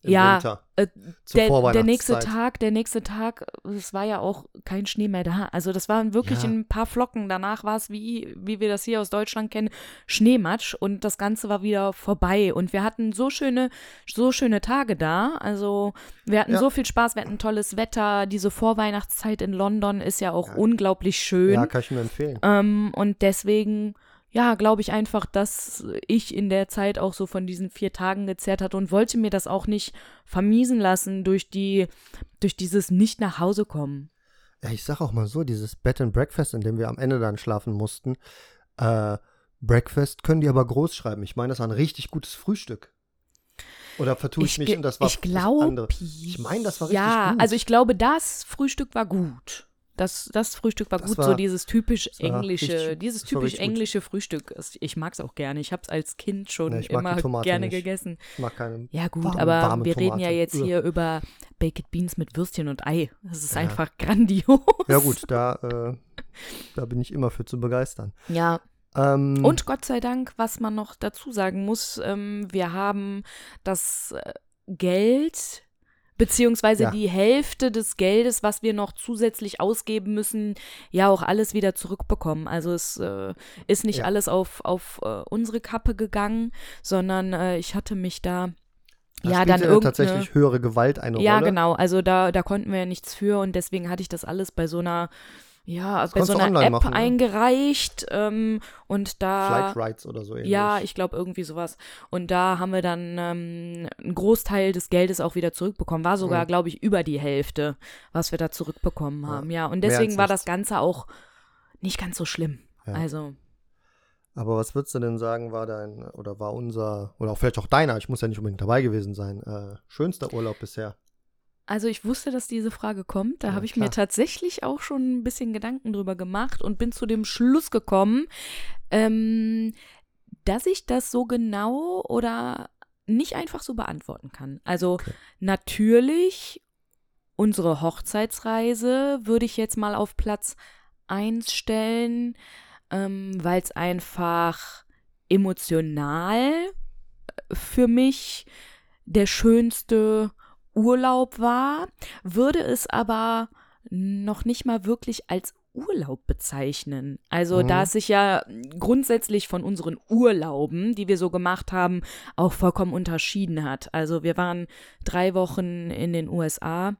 Im Ja, Winter. äh, Der, der nächste. Tag, der nächste Tag, es war ja auch kein Schnee mehr da. Also das waren wirklich Ja. ein paar Flocken. Danach war es wie, wie wir das hier aus Deutschland kennen, Schneematsch und das Ganze war wieder vorbei. Und wir hatten so schöne, so schöne Tage da. Also wir hatten Ja. so viel Spaß, wir hatten tolles Wetter. Diese Vorweihnachtszeit in London ist ja auch Ja. unglaublich schön. Ja, kann ich nur empfehlen. Ähm, und deswegen, ja, glaube ich einfach, dass ich in der Zeit auch so von diesen vier Tagen gezerrt hatte und wollte mir das auch nicht vermiesen lassen durch die, durch dieses nicht nach Hause kommen. Ja, ich sag auch mal so, dieses Bed and Breakfast, in dem wir am Ende dann schlafen mussten, äh, Breakfast können die aber groß schreiben. Ich meine, das war ein richtig gutes Frühstück. Oder vertue ich, mich ge- und das war ich das glaube, andere. Ich meine, das war richtig ja, gut. also ich glaube, das Frühstück war gut. Das, das Frühstück war Das gut, war- so dieses typisch englische, richtig- dieses typisch richtig gut. englische Frühstück. Ich mag es auch gerne. Ich habe es als Kind schon Nee, immer Tomate gerne nicht. gegessen. Ich mag keine. Ja gut, Warme, aber warme wir reden ja Tomate. jetzt Ugh. hier über Baked Beans mit Würstchen und Ei. Das ist Ja. einfach grandios. Ja gut, da, äh, da bin ich immer für zu begeistern. Ja, Ähm, und Gott sei Dank, was man noch dazu sagen muss, ähm, wir haben das äh, Geld beziehungsweise Ja. die Hälfte des Geldes, was wir noch zusätzlich ausgeben müssen, ja auch alles wieder zurückbekommen. Also es äh, ist nicht Ja. alles auf, auf äh, unsere Kappe gegangen, sondern äh, ich hatte mich da da ja dann ja irgendeine tatsächlich höhere Gewalt eine Ja, Rolle. genau. Also da, da konnten wir ja nichts für und deswegen hatte ich das alles bei so einer, ja, Das bei so einer App machen, ne? eingereicht ähm, und da. Flight Rides oder so ähnlich. Ja, ich glaube irgendwie sowas. Und da haben wir dann ähm, einen Großteil des Geldes auch wieder zurückbekommen. War sogar, Mhm. glaube ich, über die Hälfte, was wir da zurückbekommen Ja, haben. Ja, und mehr als deswegen war das. Ganze auch nicht ganz so schlimm. Ja. Also, Aber was würdest du denn sagen, war dein, oder war unser, oder auch vielleicht auch deiner, ich muss ja nicht unbedingt dabei gewesen sein, äh, schönster Urlaub bisher? Also ich wusste, dass diese Frage kommt. Da Ja, habe ich klar. mir tatsächlich auch schon ein bisschen Gedanken drüber gemacht und bin zu dem Schluss gekommen, ähm, dass ich das so genau oder nicht einfach so beantworten kann. Also Okay. natürlich unsere Hochzeitsreise würde ich jetzt mal auf Platz 1 stellen, ähm, weil es einfach emotional für mich der schönste Urlaub war, würde es aber noch nicht mal wirklich als Urlaub bezeichnen. Also, Mhm. da es sich ja grundsätzlich von unseren Urlauben, die wir so gemacht haben, auch vollkommen unterschieden hat. Also, wir waren drei Wochen in den USA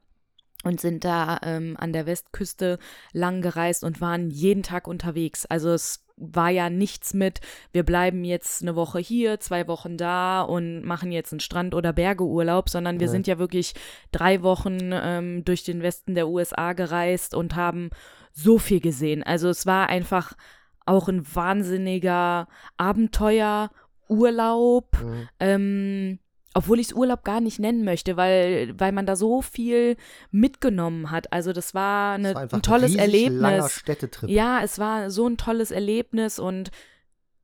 und sind da ähm, an der Westküste lang gereist und waren jeden Tag unterwegs. Also es war ja nichts mit, wir bleiben jetzt eine Woche hier, zwei Wochen da und machen jetzt einen Strand- oder Bergeurlaub, sondern wir Ja. sind ja wirklich drei Wochen ähm, durch den Westen der USA gereist und haben so viel gesehen. Also es war einfach auch ein wahnsinniger Abenteuerurlaub. Mhm. Ähm, obwohl ich es Urlaub gar nicht nennen möchte, weil, weil man da so viel mitgenommen hat. Also das war eine, Das war ein tolles langer Erlebnis. Städtetrip. Ja, es war so ein tolles Erlebnis und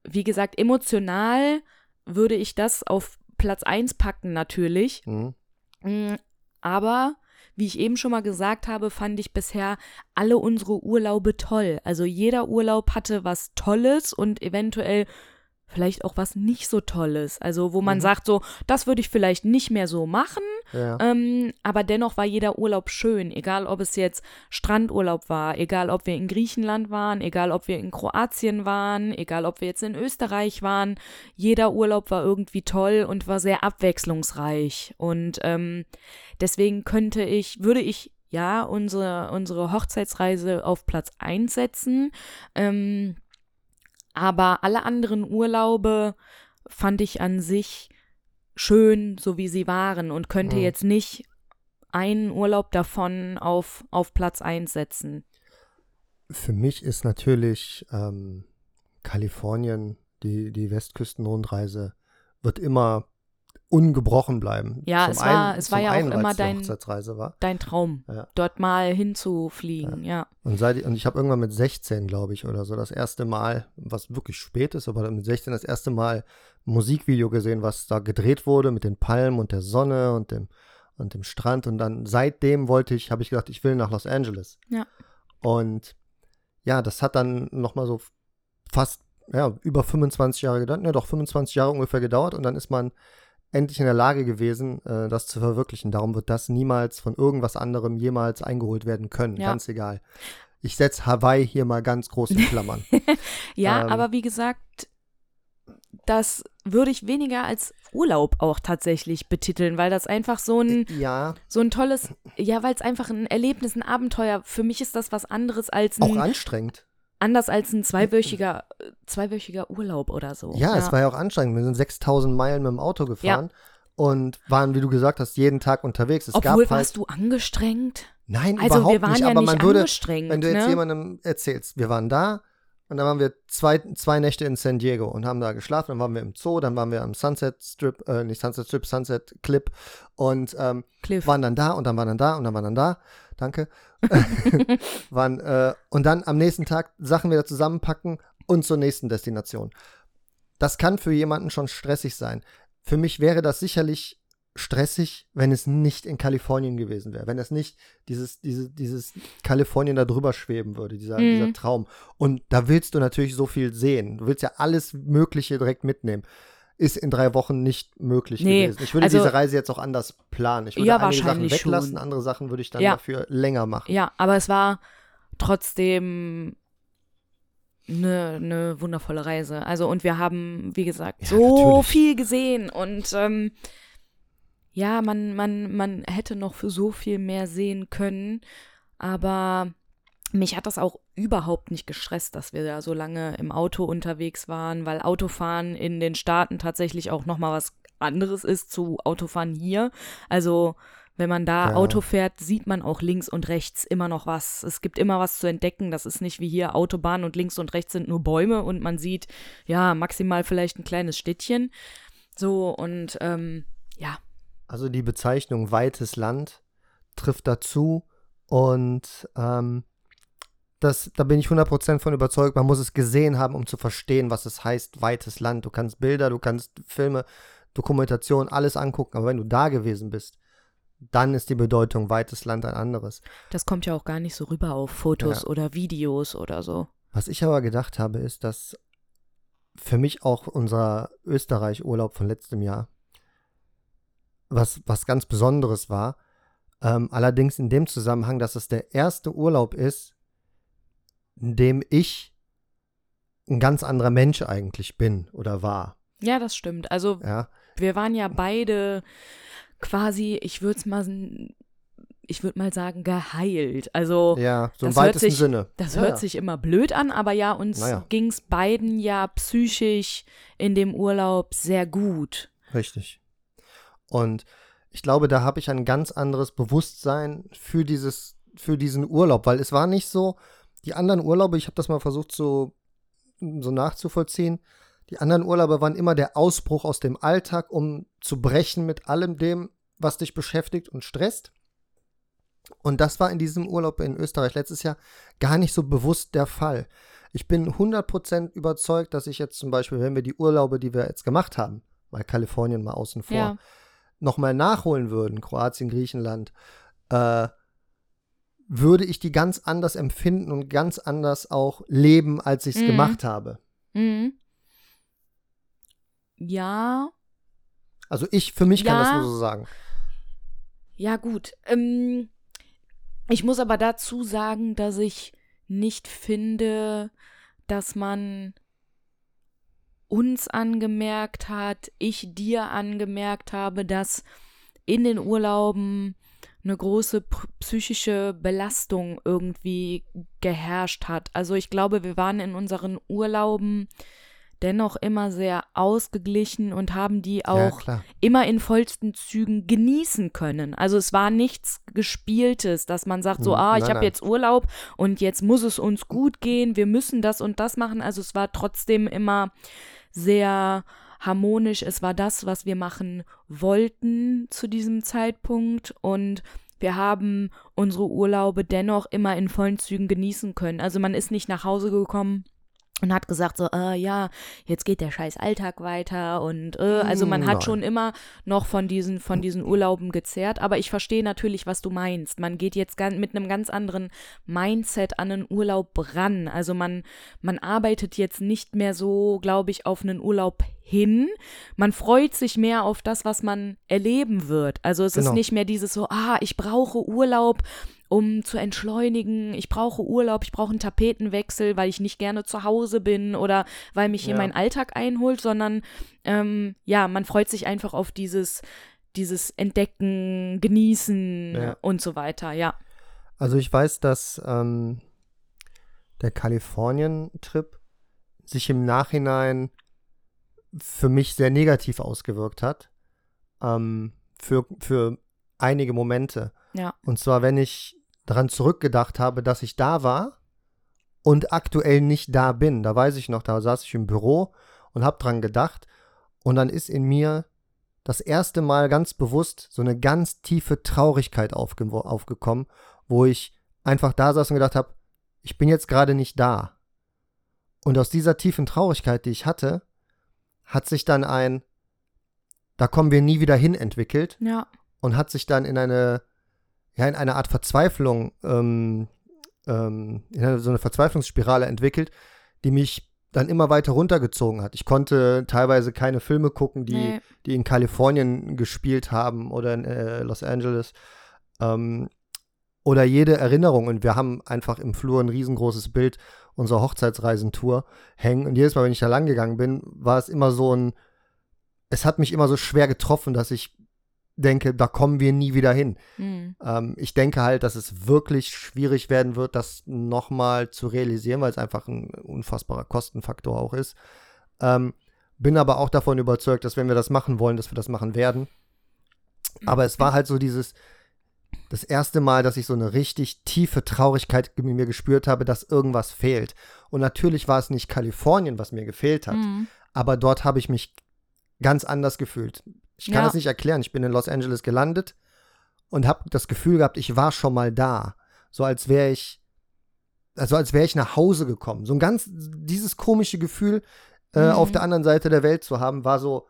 wie gesagt, emotional würde ich das auf Platz 1 packen natürlich. Mhm. Mm, Aber, wie ich eben schon mal gesagt habe, fand ich bisher alle unsere Urlaube toll. Also jeder Urlaub hatte was Tolles und eventuell vielleicht auch was nicht so Tolles. Also wo man Mhm. sagt so, das würde ich vielleicht nicht mehr so machen, Ja. ähm, aber dennoch war jeder Urlaub schön, egal ob es jetzt Strandurlaub war, egal ob wir in Griechenland waren, egal ob wir in Kroatien waren, egal ob wir jetzt in Österreich waren. Jeder Urlaub war irgendwie toll und war sehr abwechslungsreich. Und ähm, deswegen könnte ich, würde ich ja unsere, unsere Hochzeitsreise auf Platz 1 setzen. Ähm, aber alle anderen Urlaube fand ich an sich schön, so wie sie waren und könnte Mhm. jetzt nicht einen Urlaub davon auf, auf Platz 1 setzen. Für mich ist natürlich ähm, Kalifornien, die, die Westküstenrundreise, wird immer ungebrochen bleiben. Ja, Zum es war- einen- es war ja auch immer dein-. Dein Traum, Ja. dort mal hinzufliegen, ja. Und, seit, und ich habe irgendwann mit 16, glaube ich, oder so, das erste Mal, was wirklich spät ist, aber mit 16 das erste Mal Musikvideo gesehen, was da gedreht wurde mit den Palmen und der Sonne und dem, und dem Strand. Und dann seitdem wollte ich, habe ich gedacht, ich will nach Los Angeles. Ja. Und ja, das hat dann nochmal so fast, ja, über 25 Jahre gedauert, ja doch 25 Jahre ungefähr gedauert und dann ist man endlich in der Lage gewesen, äh, das zu verwirklichen. Darum wird das niemals von irgendwas anderem jemals eingeholt werden können, Ja. ganz egal. Ich setze Hawaii hier mal ganz groß in Klammern. [LAUGHS] Ja, Ähm. aber wie gesagt, das würde ich weniger als Urlaub auch tatsächlich betiteln, weil das einfach so ein, ja, so ein tolles, ja, weil es einfach ein Erlebnis, ein Abenteuer, für mich ist das was anderes als auch ein, anstrengend. Anders als ein zweiwöchiger, äh, zweiwöchiger Urlaub oder so. Ja, es war ja auch anstrengend. Wir sind 6000 Meilen mit dem Auto gefahren und waren, wie du gesagt hast, jeden Tag unterwegs. Es Obwohl, halt, warst du angestrengt? Nein, Also überhaupt wir waren nicht, ja aber nicht man würde, angestrengt, wenn du jetzt ne? jemandem erzählst, wir waren da und dann waren wir zwei, zwei Nächte in San Diego und haben da geschlafen, dann waren wir im Zoo, dann waren wir am Sunset Strip, äh, nicht Sunset Strip, Sunset Clip. Und ähm, waren dann da und dann waren dann da und dann waren dann da, danke, [LAUGHS] waren, äh, und dann am nächsten Tag Sachen wieder zusammenpacken und zur nächsten Destination. Das kann für jemanden schon stressig sein. Für mich wäre das sicherlich stressig, wenn es nicht in Kalifornien gewesen wäre, wenn es nicht dieses, diese, dieses Kalifornien da drüber schweben würde, dieser, Mhm. dieser Traum. Und da willst du natürlich so viel sehen. Du willst ja alles Mögliche direkt mitnehmen. Ist in drei Wochen nicht möglich Nee, gewesen. Ich würde also- diese Reise jetzt auch anders planen. Ich würde Ja, einige Sachen weglassen, schon. andere Sachen würde ich dann Ja. dafür länger machen. Ja, aber es war trotzdem eine, eine wundervolle Reise. Also und wir haben, wie gesagt, Ja, so natürlich. viel gesehen und ähm, ja, man, man, man hätte noch für so viel mehr sehen können, aber mich hat das auch überhaupt nicht gestresst, dass wir da so lange im Auto unterwegs waren, weil Autofahren in den Staaten tatsächlich auch noch mal was anderes ist zu Autofahren hier. Also wenn man da Ja. Auto fährt, sieht man auch links und rechts immer noch was. Es gibt immer was zu entdecken. Das ist nicht wie hier Autobahn und links und rechts sind nur Bäume und man sieht, ja, maximal vielleicht ein kleines Städtchen. So und ähm, ja, Also die Bezeichnung weites Land trifft dazu und ähm, das, da bin ich 100% von überzeugt, man muss es gesehen haben, um zu verstehen, was es heißt, weites Land. Du kannst Bilder, du kannst Filme, Dokumentation, alles angucken, aber wenn du da gewesen bist, dann ist die Bedeutung weites Land ein anderes. das kommt ja auch gar nicht so rüber auf Fotos Ja. oder Videos oder so. Was ich aber gedacht habe, ist, dass für mich auch unser Österreich-Urlaub von letztem Jahr was, was ganz Besonderes war. Ähm, allerdings in dem Zusammenhang, dass es der erste Urlaub ist, in dem ich ein ganz anderer Mensch eigentlich bin oder war. Ja, das stimmt. Also Ja, wir waren ja beide quasi, ich würde es mal, ich würde mal sagen, geheilt. Also ja so im Das hört weitesten sich- Sinne. das ja, hört ja. sich immer blöd an, aber ja, uns Naja. ging es beiden ja psychisch in dem Urlaub sehr gut. Richtig. Und ich glaube, da habe ich ein ganz anderes Bewusstsein für dieses, für diesen Urlaub, weil es war nicht so, die anderen Urlaube, ich habe das mal versucht so, so nachzuvollziehen, die anderen Urlaube waren immer der Ausbruch aus dem Alltag, um zu brechen mit allem dem, was dich beschäftigt und stresst. Und das war in diesem Urlaub in Österreich letztes Jahr gar nicht so bewusst der Fall. Ich bin 100% überzeugt, dass ich jetzt zum Beispiel, wenn wir die Urlaube, die wir jetzt gemacht haben, mal Kalifornien mal außen vor, Ja. Nochmal nachholen würden, Kroatien, Griechenland, äh, würde ich die ganz anders empfinden und ganz anders auch leben, als ich es Mhm. gemacht habe. Mhm. Ja, Also ich, für mich kann das Ja. nur so sagen. Ja, gut. Ähm, ich muss aber dazu sagen, dass ich nicht finde, dass man uns angemerkt hat, ich dir angemerkt habe, dass in den Urlauben eine große psychische Belastung irgendwie geherrscht hat. Also ich glaube, wir waren in unseren Urlauben dennoch immer sehr ausgeglichen und haben die ja, auch klar. immer in vollsten Zügen genießen können. Also es war nichts Gespieltes, dass man sagt so, Hm, ah, ich habe jetzt Urlaub und jetzt muss es uns gut gehen, wir müssen das und das machen. Also es war trotzdem immer sehr harmonisch. Es war das, was wir machen wollten zu diesem Zeitpunkt und wir haben unsere Urlaube dennoch immer in vollen Zügen genießen können. Also man ist nicht nach Hause gekommen und hat gesagt so, äh, ja, jetzt geht der scheiß Alltag weiter und äh, also man hat Nein. schon immer noch von diesen von diesen Urlauben gezehrt, aber ich verstehe natürlich, was du meinst. Man geht jetzt gan- mit einem ganz anderen Mindset an einen Urlaub ran. Also man man arbeitet jetzt nicht mehr so, glaube ich, auf einen Urlaub hin. Man freut sich mehr auf das, was man erleben wird. Also es ist Genau. nicht mehr dieses so, ah, ich brauche Urlaub, um zu entschleunigen. Ich brauche Urlaub, ich brauche einen Tapetenwechsel, weil ich nicht gerne zu Hause bin oder weil mich hier Ja. mein Alltag einholt, sondern ähm, ja, man freut sich einfach auf dieses, dieses Entdecken, Genießen Ja. und so weiter, ja. Also ich weiß, dass ähm, der Kalifornien-Trip sich im Nachhinein für mich sehr negativ ausgewirkt hat. Ähm, für, für einige Momente. Ja. Und zwar, wenn ich daran zurückgedacht habe, dass ich da war und aktuell nicht da bin. Da weiß ich noch, da saß ich im Büro und habe dran gedacht. Und dann ist in mir das erste Mal ganz bewusst so eine ganz tiefe Traurigkeit aufge aufgekommen, wo ich einfach da saß und gedacht habe, ich bin jetzt gerade nicht da. Und aus dieser tiefen Traurigkeit, die ich hatte, hat sich dann ein, da kommen wir nie wieder hin entwickelt Ja. und hat sich dann in eine, ja, in eine Art Verzweiflung, ähm, ähm, in eine, so eine Verzweiflungsspirale entwickelt, die mich dann immer weiter runtergezogen hat. Ich konnte teilweise keine Filme gucken, die, Nee. die in Kalifornien gespielt haben oder in äh, Los Angeles. Ähm, oder jede Erinnerung. Und wir haben einfach im Flur ein riesengroßes Bild unserer Hochzeitsreisentour hängen. Und jedes Mal, wenn ich da lang gegangen bin, war es immer so ein, es hat mich immer so schwer getroffen, dass ich denke, da kommen wir nie wieder hin. Mhm. Ähm, ich denke halt, dass es wirklich schwierig werden wird, das nochmal zu realisieren, weil es einfach ein unfassbarer Kostenfaktor auch ist. Ähm, bin aber auch davon überzeugt, dass wenn wir das machen wollen, dass wir das machen werden. Aber es war halt so dieses, das erste Mal, dass ich so eine richtig tiefe Traurigkeit in mir gespürt habe, dass irgendwas fehlt. Und natürlich war es nicht Kalifornien, was mir gefehlt hat, Mhm. aber dort habe ich mich ganz anders gefühlt. Ich kann Ja. das nicht erklären. Ich bin in Los Angeles gelandet und habe das Gefühl gehabt, ich war schon mal da. So als wäre ich, also als wäre ich nach Hause gekommen. So ein ganz, dieses komische Gefühl äh, Mhm. auf der anderen Seite der Welt zu haben, war so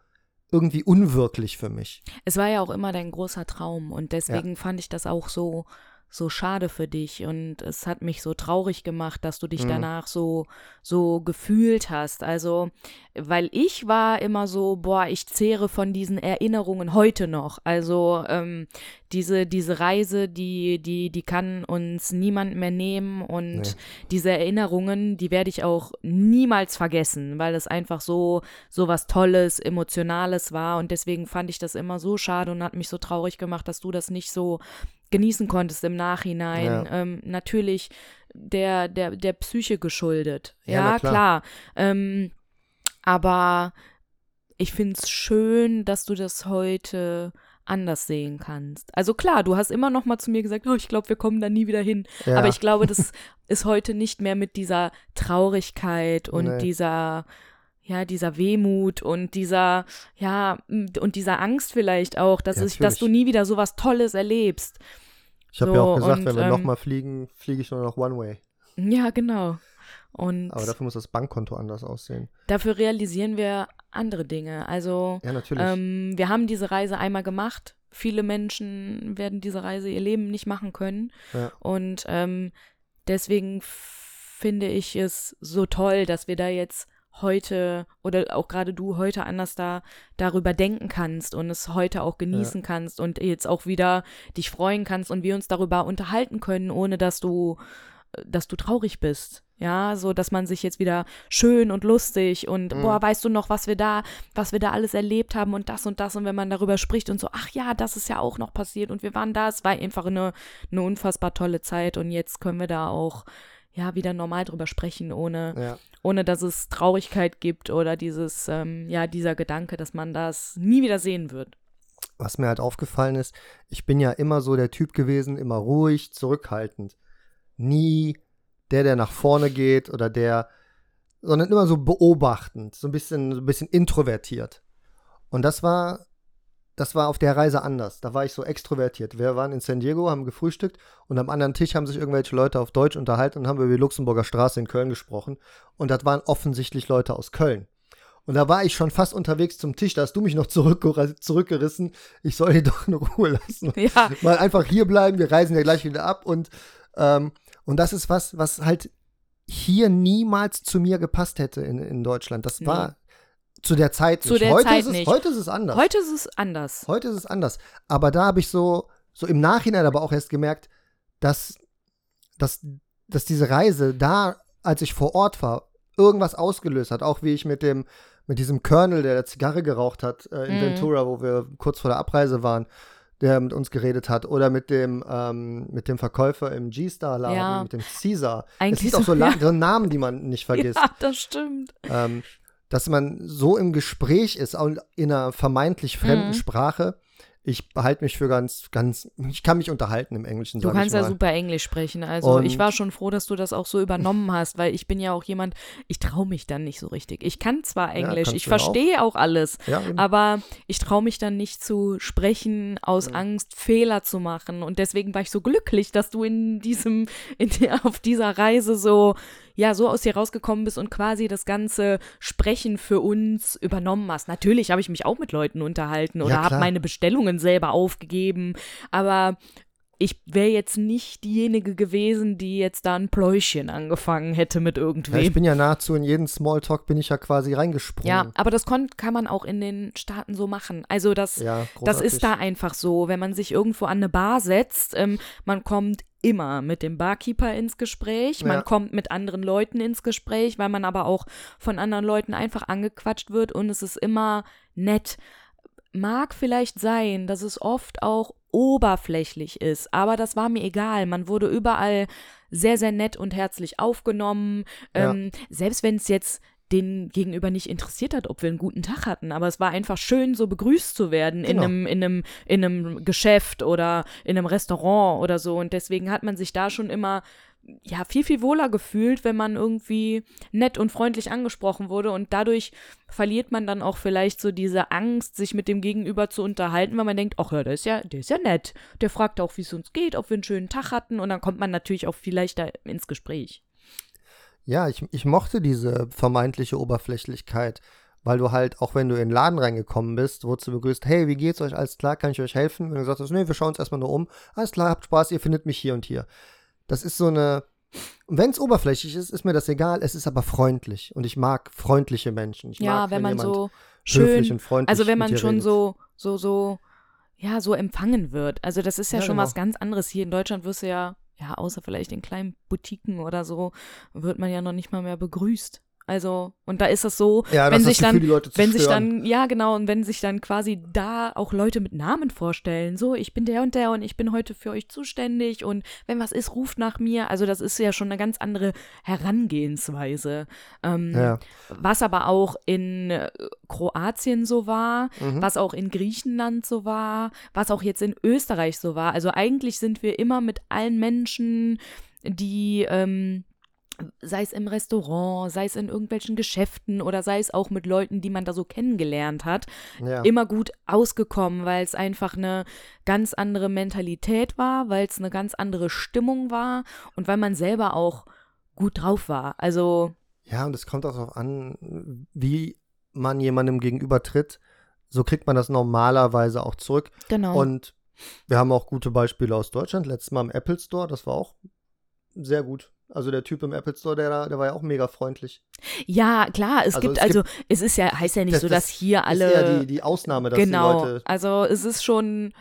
irgendwie unwirklich für mich. Es war ja auch immer dein großer Traum und deswegen fand ich das auch so so schade für dich und es hat mich so traurig gemacht, dass du dich Mhm. danach so so gefühlt hast. Also, weil ich war immer so, boah, ich zehre von diesen Erinnerungen heute noch. Also ähm, diese diese Reise, die die die kann uns niemand mehr nehmen und Nee. diese Erinnerungen, die werde ich auch niemals vergessen, weil es einfach so so was Tolles, Emotionales war und deswegen fand ich das immer so schade und hat mich so traurig gemacht, dass du das nicht so genießen konntest im Nachhinein. Ja. Ähm, natürlich der, der, der Psyche geschuldet. Ja, Ja, klar. klar. Ähm, aber ich finde es schön, dass du das heute anders sehen kannst. Also klar, du hast immer noch mal zu mir gesagt, oh, ich glaube, wir kommen da nie wieder hin. Ja. Aber ich glaube, das [LAUGHS] ist heute nicht mehr mit dieser Traurigkeit und Nee. dieser, ja, dieser Wehmut und dieser, ja, und dieser Angst vielleicht auch, dass, Ja, ich, dass du nie wieder sowas Tolles erlebst. Ich habe ja So, auch gesagt, und, wenn wir ähm, nochmal fliegen, fliege ich nur noch One Way. Ja, genau. Und Aber dafür muss das Bankkonto anders aussehen. dafür realisieren wir andere Dinge. Also, Ja, natürlich. ähm, wir haben diese Reise einmal gemacht. Viele Menschen werden diese Reise ihr Leben nicht machen können. Ja. Und ähm, deswegen finde ich es so toll, dass wir da jetzt heute oder auch gerade du heute anders da darüber denken kannst und es heute auch genießen kannst und jetzt auch wieder dich freuen kannst und wir uns darüber unterhalten können, ohne dass du dass du traurig bist. Ja, so dass man sich jetzt wieder schön und lustig und Mhm. boah, weißt du noch, was wir da, was wir da alles erlebt haben und das und das und wenn man darüber spricht und so, ach ja, das ist ja auch noch passiert und wir waren da, es war einfach eine, eine unfassbar tolle Zeit und jetzt können wir da auch ja wieder normal drüber sprechen, ohne, ja. ohne dass es Traurigkeit gibt oder dieses, ähm, ja, dieser Gedanke, dass man das nie wieder sehen wird. Was mir halt aufgefallen ist, ich bin ja immer so der Typ gewesen, immer ruhig, zurückhaltend. Nie der, der nach vorne geht oder der, sondern immer so beobachtend, so ein bisschen, so ein bisschen introvertiert. Und das war, das war auf der Reise anders. Da war ich so extrovertiert. Wir waren in San Diego, haben gefrühstückt und am anderen Tisch haben sich irgendwelche Leute auf Deutsch unterhalten und haben über die Luxemburger Straße in Köln gesprochen. Und das waren offensichtlich Leute aus Köln. Und da war ich schon fast unterwegs zum Tisch, da hast du mich noch [LAUGHS] zurückger zurückgerissen. Ich soll die doch in Ruhe lassen. [LAUGHS] Ja, Mal einfach hier bleiben, wir reisen ja gleich wieder ab. Und, ähm, und das ist was, was halt hier niemals zu mir gepasst hätte in, in Deutschland. Das war zu der Zeit Zu nicht. der heute, Zeit ist es, nicht. heute ist es anders. heute ist es anders. Heute ist es anders. Aber da habe ich so, so im Nachhinein aber auch erst gemerkt, dass, dass, dass diese Reise da, als ich vor Ort war, irgendwas ausgelöst hat. Auch wie ich mit dem, mit diesem Colonel, der der Zigarre geraucht hat äh, in Mhm. Ventura, wo wir kurz vor der Abreise waren, der mit uns geredet hat. Oder mit dem, ähm, mit dem Verkäufer im G-Star-Laden, Ja. mit dem Caesar. Es Eigentlich gibt auch so, ja. so Namen, die man nicht [LAUGHS] vergisst Ja, das stimmt. ähm, dass man so im Gespräch ist und in einer vermeintlich fremden Mhm. Sprache. Ich behalte mich für ganz, ganz, ich kann mich unterhalten im Englischen, Du kannst ja super Englisch sprechen. Also Und- ich war schon froh, dass du das auch so übernommen hast, weil ich bin ja auch jemand, ich traue mich dann nicht so richtig. Ich kann zwar Englisch, kannst ich ja auch. verstehe auch alles, Ja, eben. aber ich traue mich dann nicht zu sprechen aus Mhm. Angst, Fehler zu machen. Und deswegen war ich so glücklich, dass du in diesem, in der, auf dieser Reise so, ja, so aus dir rausgekommen bist und quasi das ganze Sprechen für uns übernommen hast. Natürlich habe ich mich auch mit Leuten unterhalten oder Ja, habe meine Bestellungen selber aufgegeben, aber ich wäre jetzt nicht diejenige gewesen, die jetzt da ein Pläuschen angefangen hätte mit ja, ich irgendwem. bin ja nahezu in jeden Smalltalk bin ich ja quasi reingesprungen. Ja, aber das kann man auch in den Staaten so machen. Also das, Ja, das ist da einfach so. Wenn man sich irgendwo an eine Bar setzt, ähm, man kommt immer mit dem Barkeeper ins Gespräch, man Ja. kommt mit anderen Leuten ins Gespräch, weil man aber auch von anderen Leuten einfach angequatscht wird und es ist immer nett. mag vielleicht sein, dass es oft auch oberflächlich ist, aber das war mir egal. Man wurde überall sehr, sehr nett und herzlich aufgenommen. Ja. Ähm, selbst wenn es jetzt den Gegenüber nicht interessiert hat, ob wir einen guten Tag hatten. Aber es war einfach schön, so begrüßt zu werden Genau. in, einem, in, einem, in einem Geschäft oder in einem Restaurant oder so. Und deswegen hat man sich da schon immer ja, viel, viel wohler gefühlt, wenn man irgendwie nett und freundlich angesprochen wurde. Und dadurch verliert man dann auch vielleicht so diese Angst, sich mit dem Gegenüber zu unterhalten, weil man denkt, ach ja, der ist ja, der ist ja nett. Der fragt auch, wie es uns geht, ob wir einen schönen Tag hatten. Und dann kommt man natürlich auch viel leichter ins Gespräch. Ja, ich, ich mochte diese vermeintliche Oberflächlichkeit, weil du halt, auch wenn du in den Laden reingekommen bist, wurdest du begrüßt, hey, wie geht's euch? Alles klar, kann ich euch helfen? Und du gesagt hast, nee, wir schauen uns erstmal nur um. Alles klar, habt Spaß, ihr findet mich hier und hier. Das ist so eine, wenn es oberflächlich ist, ist mir das egal, es ist aber freundlich und ich mag freundliche Menschen. Ich ja, mag, wenn man jemand so höflich schön, und freundlich also wenn man schon redet. so, so, so, ja, so empfangen wird. Also das ist ja, Ja, schon genau. was ganz anderes. Hier in Deutschland wirst du ja, ja, außer vielleicht in kleinen Boutiquen oder so, wird man ja noch nicht mal mehr begrüßt. Also, und da ist es so, ja, wenn das sich das dann, wenn sich dann, ja genau, und wenn sich dann quasi da auch Leute mit Namen vorstellen, so, ich bin der und der und ich bin heute für euch zuständig und wenn was ist, ruft nach mir. Also das ist ja schon eine ganz andere Herangehensweise. Ähm, Ja. Was aber auch in äh, Kroatien so war, Mhm. was auch in Griechenland so war, was auch jetzt in Österreich so war. Also eigentlich sind wir immer mit allen Menschen, die ähm, sei es im Restaurant, sei es in irgendwelchen Geschäften oder sei es auch mit Leuten, die man da so kennengelernt hat, ja. immer gut ausgekommen, weil es einfach eine ganz andere Mentalität war, weil es eine ganz andere Stimmung war und weil man selber auch gut drauf war. Also Ja, und es kommt auch darauf an, wie man jemandem gegenüber tritt. So kriegt man das normalerweise auch zurück. genau. Und wir haben auch gute Beispiele aus Deutschland. Letztes Mal im Apple Store, das war auch sehr gut. Also der Typ im Apple Store, der, da- der war ja auch mega freundlich. Ja, klar, es Also gibt, es also es ist ja, heißt ja nicht Das- so, das dass hier alle. ist eher die, die Ausnahme, dass genau, die Leute. also es ist schon,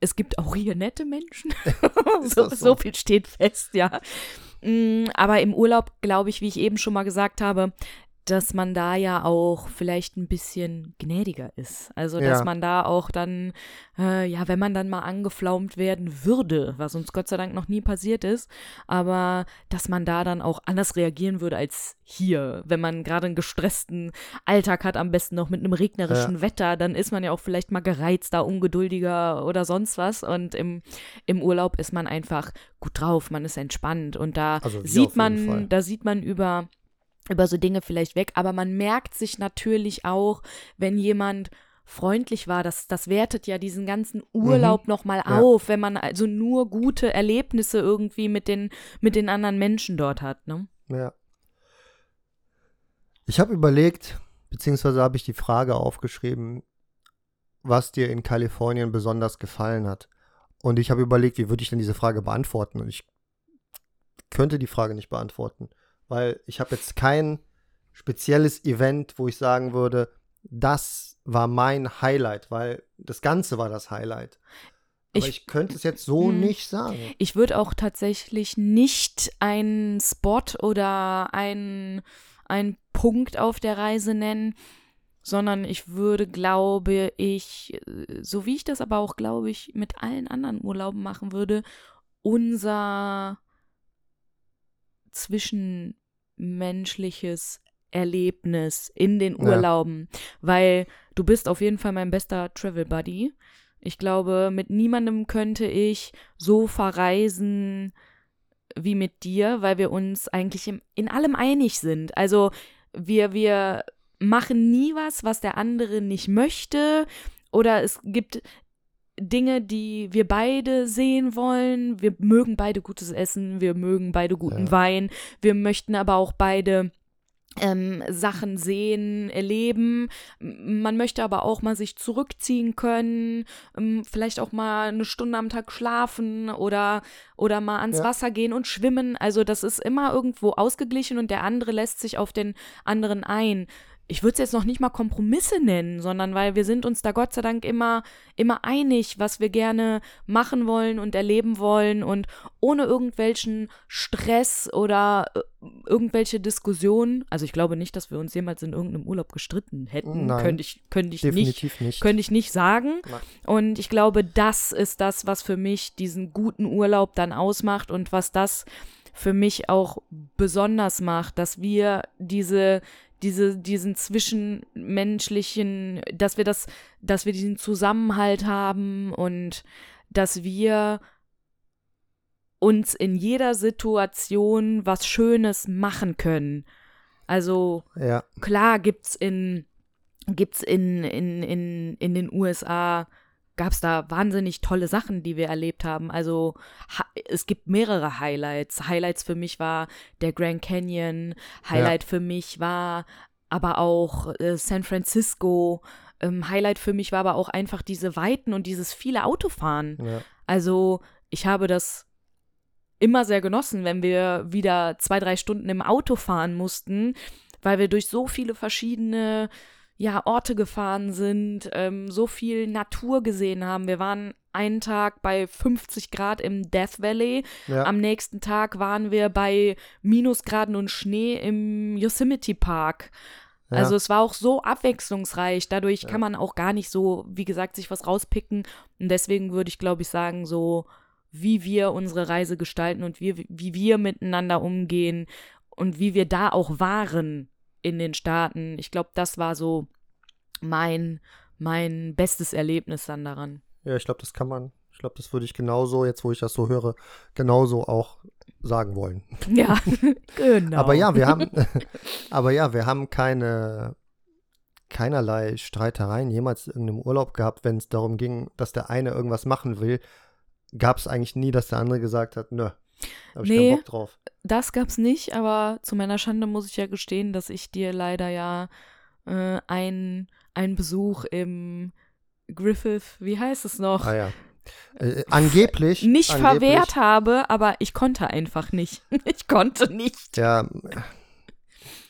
es gibt auch hier nette Menschen. [LAUGHS] [LAUGHS] So, das so? so viel steht fest, ja. Mm, Aber im Urlaub, glaube ich, wie ich eben schon mal gesagt habe, dass man da ja auch vielleicht ein bisschen gnädiger ist. Also, dass Ja. man da auch dann, äh, ja, wenn man dann mal angeflaumt werden würde, was uns Gott sei Dank noch nie passiert ist, aber dass man da dann auch anders reagieren würde als hier. Wenn man gerade einen gestressten Alltag hat, am besten noch mit einem regnerischen Wetter, dann ist man ja auch vielleicht mal gereizter, ungeduldiger oder sonst was. Und im, im Urlaub ist man einfach gut drauf, man ist entspannt und da Also sieht man, da sieht man über über so Dinge vielleicht weg, aber man merkt sich natürlich auch, wenn jemand freundlich war, das, das wertet ja diesen ganzen Urlaub noch nochmal Ja. auf, wenn man also nur gute Erlebnisse irgendwie mit den, mit den anderen Menschen dort hat, ne? Ja. Ich habe überlegt, beziehungsweise habe ich die Frage aufgeschrieben, was dir in Kalifornien besonders gefallen hat. Und ich habe überlegt, wie würde ich denn diese Frage beantworten? Und ich könnte die Frage nicht beantworten, weil ich habe jetzt kein spezielles Event, wo ich sagen würde, das war mein Highlight, weil das Ganze war das Highlight. Aber Ich- ich, könnte es jetzt so Hm. nicht sagen. Ich würde auch tatsächlich nicht einen Spot oder einen, einen Punkt auf der Reise nennen, sondern ich würde, glaube ich, so wie ich das aber auch, glaube ich, mit allen anderen Urlauben machen würde, unser zwischenmenschliches Erlebnis in den Ja. Urlauben, weil du bist auf jeden Fall mein bester Travel Buddy. Ich glaube, mit niemandem könnte ich so verreisen wie mit dir, weil wir uns eigentlich im, in allem einig sind. Also wir, wir machen nie was, was der andere nicht möchte. Oder es gibt Dinge, die wir beide sehen wollen. Wir mögen beide gutes Essen, wir mögen beide guten Ja. Wein, wir möchten aber auch beide ähm, Sachen sehen, erleben. Man möchte aber auch mal sich zurückziehen können, ähm, vielleicht auch mal eine Stunde am Tag schlafen oder, oder mal ans Ja. Wasser gehen und schwimmen. Also das ist immer irgendwo ausgeglichen und der andere lässt sich auf den anderen ein. Ich würde es jetzt noch nicht mal Kompromisse nennen, sondern weil wir sind uns da Gott sei Dank immer, immer einig, was wir gerne machen wollen und erleben wollen und ohne irgendwelchen Stress oder äh, irgendwelche Diskussionen. Also ich glaube nicht, dass wir uns jemals in irgendeinem Urlaub gestritten hätten. Nein, könnte ich, könnte ich Definitiv nicht, nicht. könnte ich nicht sagen. Nein. Und ich glaube, das ist das, was für mich diesen guten Urlaub dann ausmacht und was das für mich auch besonders macht, dass wir diese diese, diesen zwischenmenschlichen, dass wir das, dass wir diesen Zusammenhalt haben und dass wir uns in jeder Situation was Schönes machen können. Also Ja, klar gibt's in gibt's in in in in den USA gab's da wahnsinnig tolle Sachen, die wir erlebt haben. Also es gibt mehrere Highlights. Highlights für mich war der Grand Canyon. Highlight für mich war aber auch äh, San Francisco. Ähm, Highlight für mich war aber auch einfach diese Weiten und dieses viele Autofahren. ja. Also ich habe das immer sehr genossen, wenn wir wieder zwei, drei Stunden im Auto fahren mussten, weil wir durch so viele verschiedene ja, Orte gefahren sind, ähm, so viel Natur gesehen haben. Wir waren einen Tag bei 50 Grad im Death Valley. ja. Am nächsten Tag waren wir bei Minusgraden und Schnee im Yosemite Park. Ja. Also es war auch so abwechslungsreich. Dadurch Ja. kann man auch gar nicht so, wie gesagt, sich was rauspicken. Und deswegen würde ich, glaube ich, sagen, so wie wir unsere Reise gestalten und wie, wie wir miteinander umgehen und wie wir da auch waren in den Staaten. Ich glaube, das war so mein, mein bestes Erlebnis dann daran. Ja, ich glaube, das kann man, ich glaube, das würde ich genauso, jetzt wo ich das so höre, genauso auch sagen wollen. [LAUGHS] Ja, genau. Aber ja, wir haben, [LAUGHS] aber ja, wir haben keine, keinerlei Streitereien jemals in irgendeinem Urlaub gehabt, wenn es darum ging, dass der eine irgendwas machen will, gab es eigentlich nie, dass der andere gesagt hat, nö, hab ich Nee. keinen Bock drauf. Das gab's nicht, aber zu meiner Schande muss ich ja gestehen, dass ich dir leider ja äh, ein, einen Besuch im Griffith, wie heißt es noch, Ah ja. Äh, angeblich. nicht angeblich, verwehrt habe, aber ich konnte einfach nicht. [LAUGHS] Ich konnte nicht. Ja,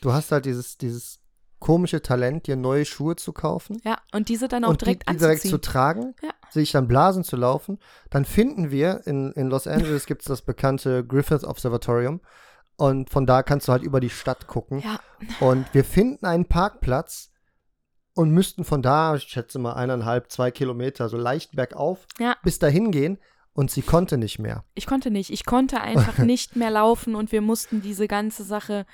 du hast halt dieses, dieses komische Talent, dir neue Schuhe zu kaufen. Ja, und diese dann auch und direkt die, die direkt zu tragen, Ja. sich dann Blasen zu laufen. Dann finden wir, in, in Los Angeles gibt es das bekannte Griffith Observatorium. Und von da kannst du halt über die Stadt gucken. Ja, Und wir finden einen Parkplatz und müssten von da, ich schätze mal eineinhalb, zwei Kilometer, so leicht bergauf, Ja. bis dahin gehen. Und sie konnte nicht mehr. ich konnte nicht. Ich konnte einfach [LAUGHS] nicht mehr laufen und wir mussten diese ganze Sache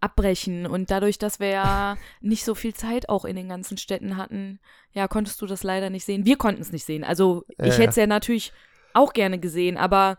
abbrechen. Und dadurch, dass wir ja [LAUGHS] nicht so viel Zeit auch in den ganzen Städten hatten, ja, konntest du das leider nicht sehen. Wir konnten es nicht sehen. Also ich Ja, hätte es ja natürlich auch gerne gesehen, aber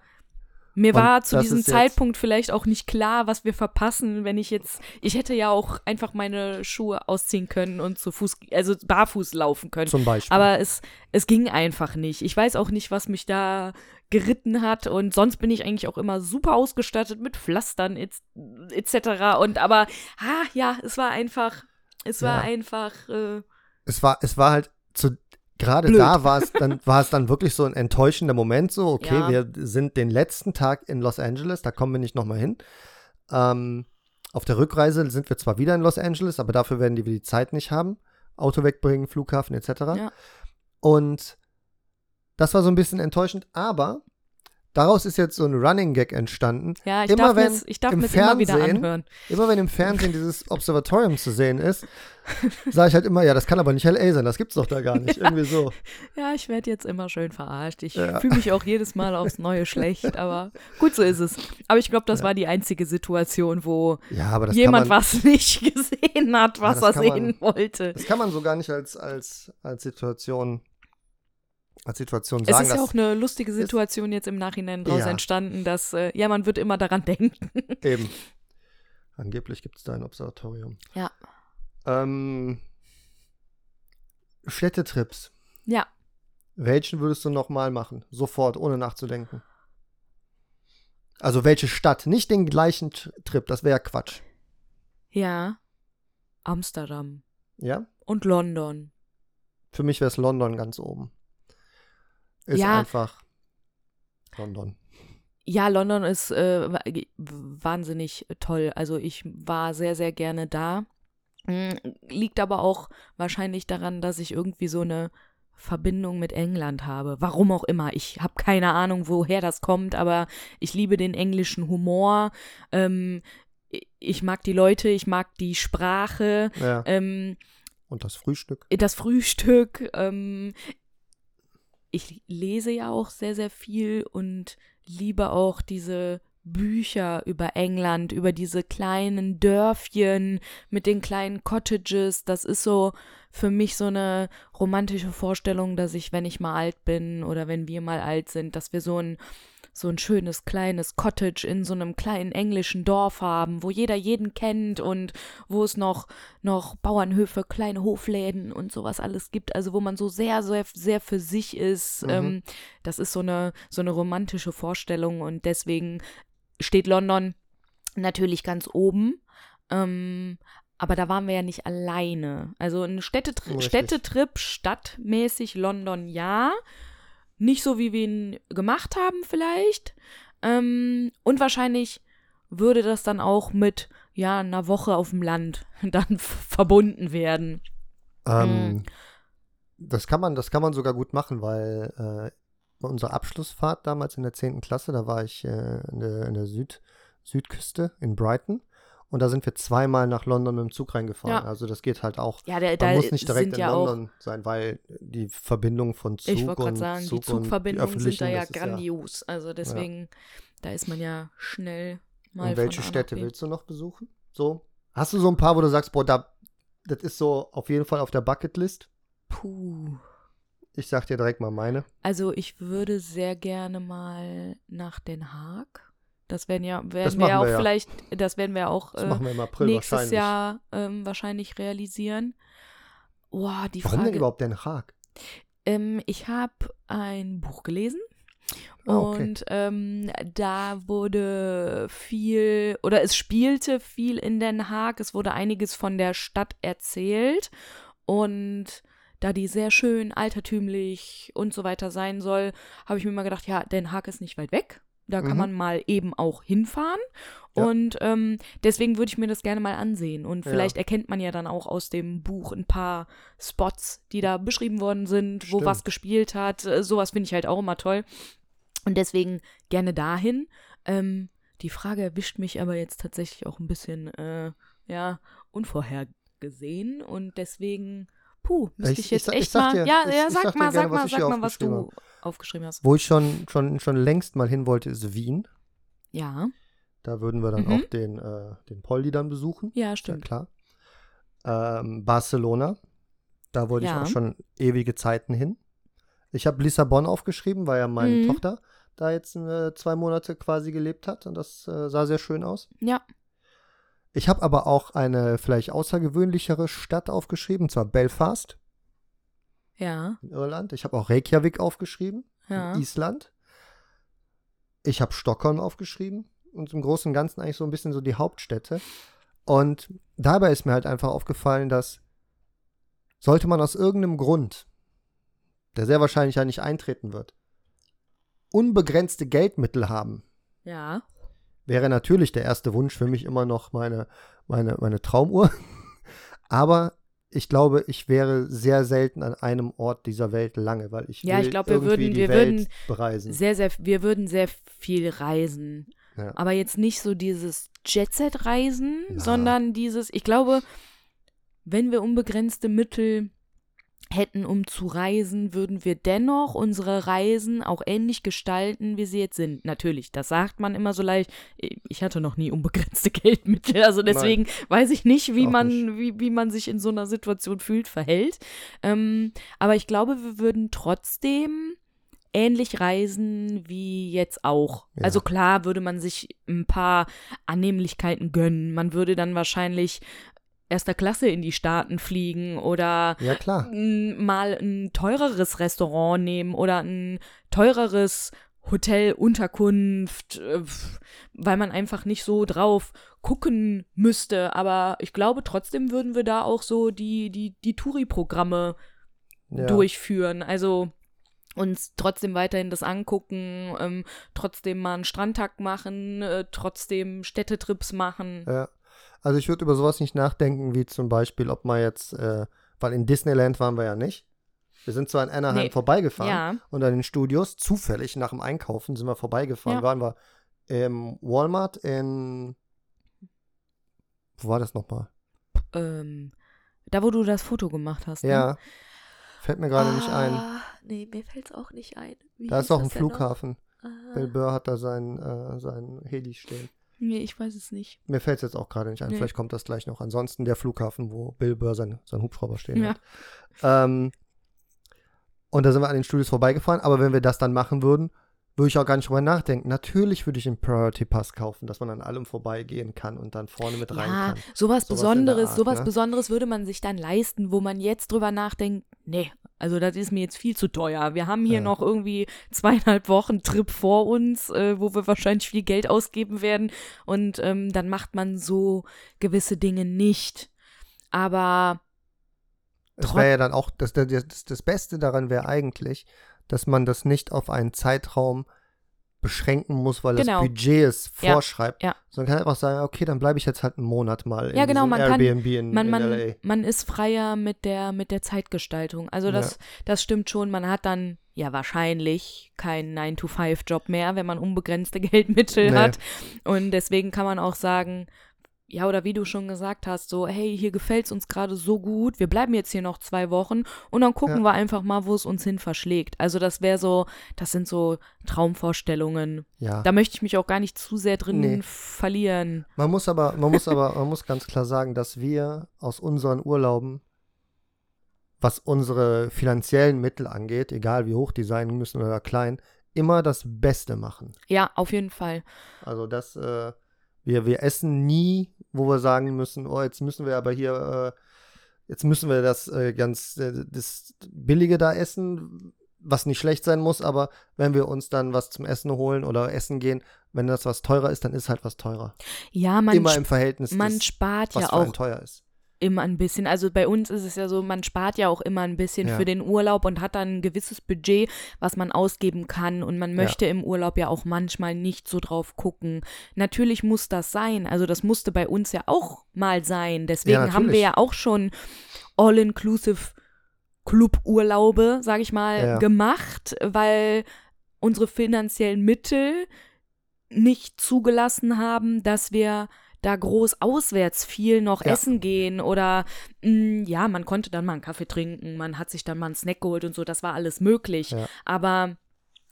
mir Und war zu diesem Zeitpunkt vielleicht auch nicht klar, was wir verpassen, wenn ich jetzt, ich hätte ja auch einfach meine Schuhe ausziehen können und zu Fuß, also barfuß laufen können. Zum Beispiel. Aber es, es ging einfach nicht. Ich weiß auch nicht, was mich da geritten hat. Und sonst bin ich eigentlich auch immer super ausgestattet mit Pflastern et- etc. Und aber, ah, ja, es war einfach, es war Ja. einfach, äh, es war, es war halt zu gerade da war es dann war es dann wirklich so ein enttäuschender Moment so okay Ja. wir sind den letzten Tag in Los Angeles da kommen wir nicht nochmal hin ähm, auf der Rückreise sind wir zwar wieder in Los Angeles aber dafür werden die wir die Zeit nicht haben Auto wegbringen Flughafen etc Ja. und das war so ein bisschen enttäuschend aber daraus ist jetzt so ein Running Gag entstanden ja, ich Immer darf wenn ich darf im mir's immer wieder Fernsehen- anhören. Immer wenn im Fernsehen dieses Observatorium zu sehen ist, sage ich halt immer, ja, das kann aber nicht LA sein, das gibt's doch da gar nicht. [LAUGHS] Irgendwie so. Ja, ich werde jetzt immer schön verarscht. Ich Ja. fühle mich auch jedes Mal aufs Neue schlecht, aber gut, so ist es. Aber ich glaube, das war die einzige Situation, wo Ja, jemand man, was [LAUGHS] nicht gesehen hat, was er kann man- sehen wollte. das kann man so gar nicht als, als, als Situation als Situation Es sagen. ist ja auch eine lustige Situation jetzt im Nachhinein draus Ja. entstanden, dass, äh, ja, man wird immer daran [LAUGHS] denken. Eben. Angeblich gibt es da ein Observatorium. Ja. Ähm, Städtetrips. Ja. Welchen würdest du nochmal machen? Sofort, ohne nachzudenken. Also welche Stadt? Nicht den gleichen Trip, das wäre Quatsch. Ja. Amsterdam Ja? und London. Für mich wäre es London ganz oben. Ist Ja. einfach London. Ja, London ist äh, wa- wahnsinnig toll. Also ich war sehr, sehr gerne da. Mm, Liegt aber auch wahrscheinlich daran, dass ich irgendwie so eine Verbindung mit England habe. Warum auch immer. Ich habe keine Ahnung, woher das kommt, aber ich liebe den englischen Humor. Ähm, ich mag die Leute, ich mag die Sprache. Ja. Ähm, Und das Frühstück. das Frühstück. Ähm, ich lese ja auch sehr, sehr viel und liebe auch diese Bücher über England, über diese kleinen Dörfchen mit den kleinen Cottages. Das ist so für mich so eine romantische Vorstellung, dass ich, wenn ich mal alt bin oder wenn wir mal alt sind, dass wir so ein so ein schönes kleines Cottage in so einem kleinen englischen Dorf haben, wo jeder jeden kennt und wo es noch, noch Bauernhöfe, kleine Hofläden und sowas alles gibt. Also wo man so sehr, sehr, sehr für sich ist. Mhm. Ähm, das ist so eine, so eine romantische Vorstellung und deswegen steht London natürlich ganz oben. Ähm, aber da waren wir ja nicht alleine. Also ein Städtetri Richtig. Städtetrip, stadtmäßig London ja. Nicht so, wie wir ihn gemacht haben, vielleicht. Ähm, und wahrscheinlich würde das dann auch mit, ja, einer Woche auf dem Land [LAUGHS] dann verbunden werden. Ähm, Mhm. Das kann man, das kann man sogar gut machen, weil äh, bei unserer Abschlussfahrt damals in der 10. Klasse, da war ich äh, in der, in der Süd, Südküste in Brighton und da sind wir zweimal nach London mit dem Zug reingefahren. Ja. Also das geht halt auch. Ja, der, Man da muss nicht direkt in ja London sein, weil die Verbindung von Zug ich wollte und sagen, Zug die Zugverbindungen sind da ja grandios. Also deswegen, da ist man ja schnell mal Und welche Städte willst du noch besuchen? So? Hast du so ein paar, wo du sagst, boah, da, das ist so auf jeden Fall auf der Bucketlist? Puh. Ich sag dir direkt mal meine. Also ich würde sehr gerne mal nach Den Haag. Das werden ja, werden Das wir ja machen auch wir ja. vielleicht, das werden wir auch Das äh, machen wir im April nächstes wahrscheinlich. Jahr ähm, wahrscheinlich realisieren. Boah, die Warum denn Frage. überhaupt Den Haag? Ähm, ich habe ein Buch gelesen Ah, okay. und ähm, da wurde viel oder es spielte viel in Den Haag. Es wurde einiges von der Stadt erzählt und da die sehr schön altertümlich und so weiter sein soll, habe ich mir mal gedacht, ja, Den Haag ist nicht weit weg. Da kann Mhm. man mal eben auch hinfahren. Ja. Und ähm, deswegen würde ich mir das gerne mal ansehen. Und Ja. vielleicht erkennt man ja dann auch aus dem Buch ein paar Spots, die da beschrieben worden sind, wo Stimmt. was gespielt hat. Äh, Sowas finde ich halt auch immer toll. Und deswegen gerne dahin. Ähm, die Frage erwischt mich aber jetzt tatsächlich auch ein bisschen, äh, ja, unvorhergesehen. Und deswegen, puh, müsste Ich- ich, ich jetzt ich echt sag mal. dir- ja, ich- ja, ich sag mal, sag mal, ich sag mal, was du aufgeschrieben hast. Wo ich schon, schon, schon längst mal hin wollte, ist Wien. Ja, Da würden wir dann Mhm. auch den, äh, den Poldi dann besuchen. ja, Ist ja stimmt. klar. Ähm, Barcelona. Da wollte Ja. ich auch schon ewige Zeiten hin. Ich habe Lissabon aufgeschrieben, weil ja meine Mhm. Tochter da jetzt äh, zwei Monate quasi gelebt hat und das äh, sah sehr schön aus. Ja, Ich habe aber auch eine vielleicht außergewöhnlichere Stadt aufgeschrieben, und zwar Belfast ja, in Irland. Ich habe auch Reykjavik aufgeschrieben, ja. in Island. Ich habe Stockholm aufgeschrieben und im Großen und Ganzen eigentlich so ein bisschen so die Hauptstädte. Und dabei ist mir halt einfach aufgefallen, dass sollte man aus irgendeinem Grund, der sehr wahrscheinlich ja nicht eintreten wird, unbegrenzte Geldmittel haben, Ja, wäre natürlich der erste Wunsch für mich immer noch meine, meine, meine Traumuhr. [LAUGHS] Aber ich glaube, ich wäre sehr selten an einem Ort dieser Welt lange, weil ich Ja, will ich glaub, wir würden- wir Welt würden bereisen. sehr, sehr, wir würden sehr viel reisen. Ja. Aber jetzt nicht so dieses Jet-Set-Reisen, sondern dieses, ich glaube, wenn wir unbegrenzte Mittel hätten, um zu reisen, würden wir dennoch unsere Reisen auch ähnlich gestalten, wie sie jetzt sind. Natürlich, das sagt man immer so leicht. Ich hatte noch nie unbegrenzte [LAUGHS] Geldmittel, also deswegen weiß ich nicht, wie man, nicht. Wie, wie man sich in so einer Situation fühlt, verhält. Ähm, aber ich glaube, wir würden trotzdem ähnlich reisen wie jetzt auch. Ja. Also klar würde man sich ein paar Annehmlichkeiten gönnen. Man würde dann wahrscheinlich erster Klasse in die Staaten fliegen oder Ja, mal ein teureres Restaurant nehmen oder ein teureres Hotel, Unterkunft, äh, weil man einfach nicht so drauf gucken müsste. Aber ich glaube, trotzdem würden wir da auch so die, die, die Touri-Programme Ja. durchführen. Also uns trotzdem weiterhin das angucken, ähm, trotzdem mal einen Strandtag machen, äh, trotzdem Städtetrips machen. Ja. Also ich würde über sowas nicht nachdenken, wie zum Beispiel, ob man jetzt, äh, weil in Disneyland waren wir ja nicht. Wir sind zwar in Anaheim Nee. vorbeigefahren Ja. und an den Studios, zufällig nach dem Einkaufen sind wir vorbeigefahren, Ja. waren wir im Walmart in, wo war das nochmal? Ähm, da, wo du das Foto gemacht hast. Ne? Ja, fällt mir gerade nicht ein. Ah, Nee, mir fällt's auch nicht ein. Wie Da ist auch ein? Flughafen. Ah, Bill Burr hat da seinen, äh, seinen Heli stehen. Nee, ich weiß es nicht. Mir fällt es jetzt auch gerade nicht ein. Nee. Vielleicht kommt das gleich noch. Ansonsten der Flughafen, wo Bill Burr sein, sein Hubschrauber stehen Ja. hat. Ähm, und da sind wir an den Studios vorbeigefahren. Aber wenn wir das dann machen würden, würde ich auch gar nicht drüber nachdenken. Natürlich würde ich einen Priority Pass kaufen, dass man an allem vorbeigehen kann und dann vorne mit rein Ja, kann. sowas Sowas Besonderes, Art, sowas ne? Besonderes würde man sich dann leisten, wo man jetzt drüber nachdenkt, nee, also das ist mir jetzt viel zu teuer. Wir haben hier Ja. noch irgendwie zweieinhalb Wochen Trip vor uns, äh, wo wir wahrscheinlich viel Geld ausgeben werden und ähm, dann macht man so gewisse Dinge nicht. Aber Es wäre ja dann auch, das, das, das Beste daran wäre eigentlich, dass man das nicht auf einen Zeitraum beschränken muss, weil Genau. das Budget es Ja, vorschreibt. ja. Sondern kann einfach sagen, okay, dann bleibe ich jetzt halt einen Monat mal in Ja, genau, man kann- Airbnb in, man, in man, LA. man ist freier mit der, mit der Zeitgestaltung. Also das, das stimmt schon. Man hat dann ja wahrscheinlich keinen 9-to-5-Job mehr, wenn man unbegrenzte [LAUGHS] Geldmittel Nee. hat. Und deswegen kann man auch sagen, ja, oder wie du schon gesagt hast, so, hey, hier gefällt's uns gerade so gut, wir bleiben jetzt hier noch zwei Wochen und dann gucken Ja. wir einfach mal, wo es uns hin verschlägt. Also das wäre so, das sind so Traumvorstellungen. Ja. Da möchte ich mich auch gar nicht zu sehr drin Nee. verlieren. Man muss aber, man muss aber, man muss ganz klar sagen, dass wir aus unseren Urlauben, was unsere finanziellen Mittel angeht, egal wie hoch die sein müssen oder klein, immer das Beste machen. Ja, auf jeden Fall. Also das, äh, wir, wir essen nie, wo wir sagen müssen, oh, jetzt müssen wir aber hier, äh, jetzt müssen wir das äh, ganz, äh, das Billige da essen, was nicht schlecht sein muss, aber wenn wir uns dann was zum Essen holen oder essen gehen, wenn das was teurer ist, dann ist halt was teurer. Ja, man, Immer im Verhältnis, man des, spart was ja auch teuer ist. Immer ein bisschen. Also bei uns ist es ja so, man spart ja auch immer ein bisschen Ja. für den Urlaub und hat dann ein gewisses Budget, was man ausgeben kann. Und man möchte im Urlaub ja auch manchmal nicht so drauf gucken. Natürlich muss das sein. Also das musste bei uns ja auch mal sein. Deswegen haben wir ja auch schon all-inclusive Cluburlaube, sag ich mal, Ja. gemacht, weil unsere finanziellen Mittel nicht zugelassen haben, dass wir da groß auswärts viel noch Ja. essen gehen oder mh, ja, man konnte dann mal einen Kaffee trinken, man hat sich dann mal einen Snack geholt und so, das war alles möglich. Ja. Aber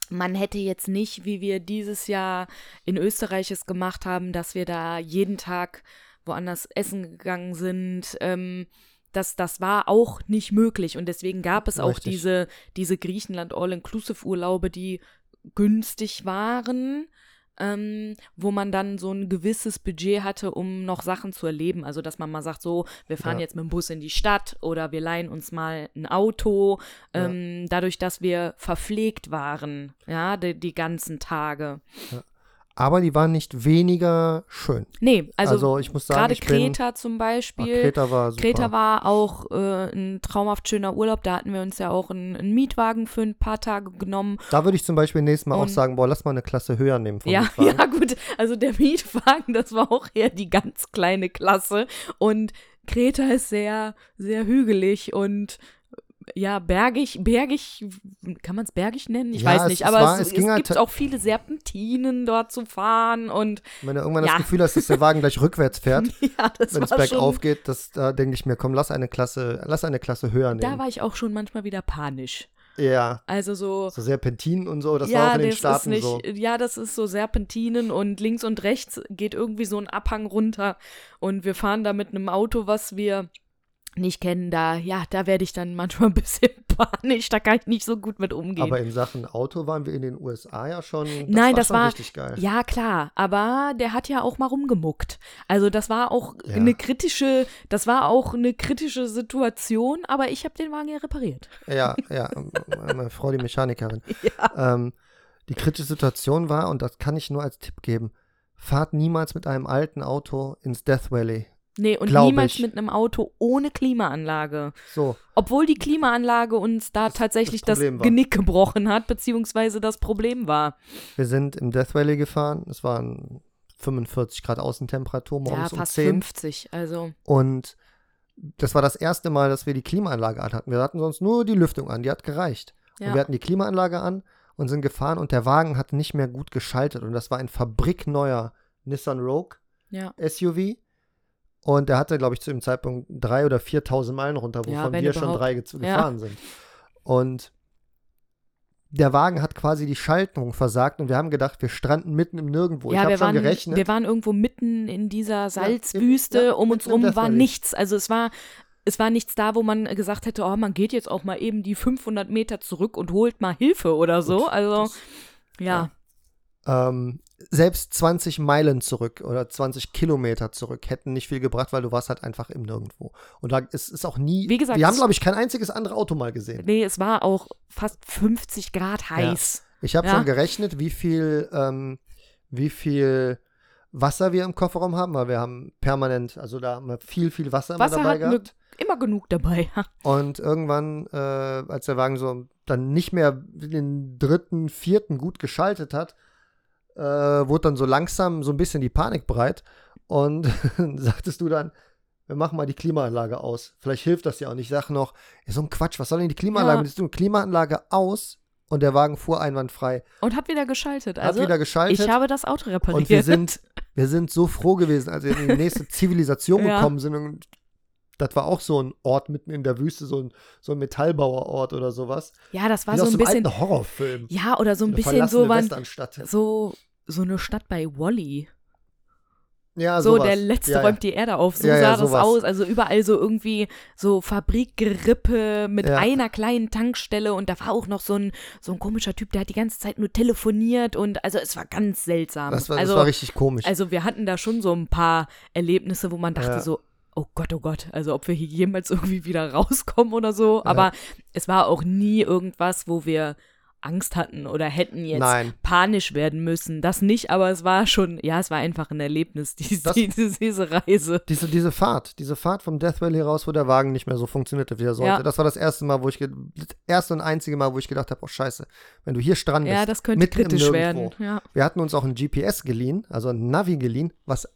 man hätte jetzt nicht, wie wir dieses Jahr in Österreich es gemacht haben, dass wir da jeden Tag woanders essen gegangen sind. Ähm, das, das war auch nicht möglich und deswegen gab es auch Richtig. diese, diese Griechenland All-Inclusive-Urlaube, die günstig waren, ähm, wo man dann so ein gewisses Budget hatte, um noch Sachen zu erleben. Also, dass man mal sagt, so, wir fahren Ja. jetzt mit dem Bus in die Stadt oder wir leihen uns mal ein Auto. Ja. Ähm, dadurch, dass wir verpflegt waren, ja, die, die ganzen Tage. Aber die waren nicht weniger schön. Nee, also, Also, ich muss sagen, gerade Kreta zum Beispiel. Kreta war super. Kreta war auch äh, ein traumhaft schöner Urlaub. Da hatten wir uns ja auch einen, einen Mietwagen für ein paar Tage genommen. Da würde ich zum Beispiel nächstes Mal auch Und- sagen, boah, lass mal eine Klasse höher nehmen vom Ja, Mietwagen. [LAUGHS] ja, gut. Also der Mietwagen, das war auch eher die ganz kleine Klasse. Und Kreta ist sehr, sehr hügelig und ja, bergig, bergig, kann man es bergig nennen? Ich Ja, weiß es- nicht, es aber war- es, es es, ging halt gibt auch viele Serpentinen dort zu fahren und Wenn du irgendwann Ja. das Gefühl hast, dass der Wagen gleich rückwärts fährt, [LAUGHS] ja, wenn es war bergauf geht, das, da denke ich mir, komm, lass eine Klasse, lass eine Klasse höher da nehmen. war ich auch schon manchmal wieder panisch. ja, Also so, so Serpentinen und so, das ja, war auch in den Staaten ist nicht, so. ja, das ist so Serpentinen und links und rechts geht irgendwie so ein Abhang runter und wir fahren da mit einem Auto, was wir nicht kennen, da, ja, da werde ich dann manchmal [LAUGHS] ein bisschen panisch, da kann ich nicht so gut mit umgehen. Aber in Sachen Auto waren wir in den USA ja schon. Das Nein, war das schon war- richtig geil. ja, klar, aber der hat ja auch mal rumgemuckt. Also das war auch Ja. eine kritische, das war auch eine kritische Situation, aber ich habe den Wagen ja repariert. Ja, [LAUGHS] ja, meine Frau, die Mechanikerin. [LAUGHS] Ähm, die kritische Situation war, und das kann ich nur als Tipp geben, fahrt niemals mit einem alten Auto ins Death Valley. Nee, und Glaub niemals ich. mit einem Auto ohne Klimaanlage. So, Obwohl die Klimaanlage uns da Das- tatsächlich das das, war. Genick gebrochen hat, beziehungsweise das Problem war. wir sind im Death Valley gefahren. Es waren 45 Grad Außentemperatur Ja, morgens um fast 10. 50. Also, Und das war das erste Mal, dass wir die Klimaanlage an hatten. Wir hatten sonst nur die Lüftung an, die hat gereicht. Und wir ja. hatten die Klimaanlage an und sind gefahren und der Wagen hat nicht mehr gut geschaltet. Und das war ein fabrikneuer Nissan Rogue ja. SUV. Und der hatte, glaube ich, zu dem Zeitpunkt 3.000 oder 4.000 Meilen runter, Ja, wovon wenn wir schon drei ge Ja. gefahren sind. Und der Wagen hat quasi die Schaltung versagt und wir haben gedacht, wir stranden mitten im Nirgendwo. ja, ich habe wir schon waren, gerechnet. wir waren irgendwo mitten in dieser Salzwüste. ja, um uns mitten im rum war nichts. Also es war, es war nichts da, wo man gesagt hätte, oh, man geht jetzt auch mal eben die 500 Meter zurück und holt mal Hilfe oder so. Gut, Also, das- ja. Ähm, selbst 20 Meilen zurück oder 20 Kilometer zurück hätten nicht viel gebracht, weil du warst halt einfach im Nirgendwo. Und da ist, ist auch nie. Wie gesagt, wir haben, es- glaube ich, kein einziges andere Auto mal gesehen. Nee, es war auch fast 50 Grad heiß. Ich habe Ja. schon gerechnet, wie viel, ähm, wie viel Wasser wir im Kofferraum haben, weil wir haben permanent, also da haben wir viel, viel Wasser, immer Wasser dabei hatten wir gehabt. immer genug dabei. Und irgendwann, äh, als der Wagen so dann nicht mehr den dritten, vierten gut geschaltet hat, äh, wurde dann so langsam so ein bisschen die Panik breit. Und [LAUGHS] sagtest du dann, wir machen mal die Klimaanlage aus. Vielleicht hilft das ja. Und ich sage noch, so ein Quatsch, was soll denn die Klimaanlage Ja. tun? Klimaanlage aus und der Wagen fuhr einwandfrei. Und hat wieder geschaltet. Hat Also, wieder geschaltet. ich habe das Auto repariert. und wir sind, [LAUGHS] wir sind so froh gewesen, als wir in die nächste Zivilisation [LAUGHS] Ja. gekommen sind. Und das war auch so ein Ort mitten in der Wüste, so ein, so ein Metallbauerort oder sowas. Ja, das war Wie so ein bisschen. alten Horrorfilm. Ja, oder so ein bisschen so, man, so, so eine Stadt bei Wally. Ja, so, sowas. der Letzte ja, räumt die Erde auf. So Ja, ja, sah das aus. Also überall so irgendwie so Fabrikgerippe mit Ja. einer kleinen Tankstelle und da war auch noch so ein, so ein komischer Typ, der hat die ganze Zeit nur telefoniert und also es war ganz seltsam. Das war, also, das war richtig komisch. also wir hatten da schon so ein paar Erlebnisse, wo man dachte Ja. so, oh Gott, oh Gott, also ob wir hier jemals [LAUGHS] irgendwie wieder rauskommen oder so. Aber es war auch nie irgendwas, wo wir Angst hatten oder hätten jetzt Nein. panisch werden müssen. Das nicht, aber es war schon, ja, es war einfach ein Erlebnis, [LAUGHS] die, Das- diese, diese Reise. Diese, diese Fahrt, diese Fahrt vom Death Valley raus, wo der Wagen nicht mehr so funktionierte, wie er sollte. Ja. Das war das erste Mal, wo ich, das erste und einzige Mal, wo ich gedacht habe, oh scheiße, wenn du hier strandest. Ja, das könnte kritisch werden. Ja. Wir hatten uns auch ein GPS geliehen, also ein Navi geliehen, was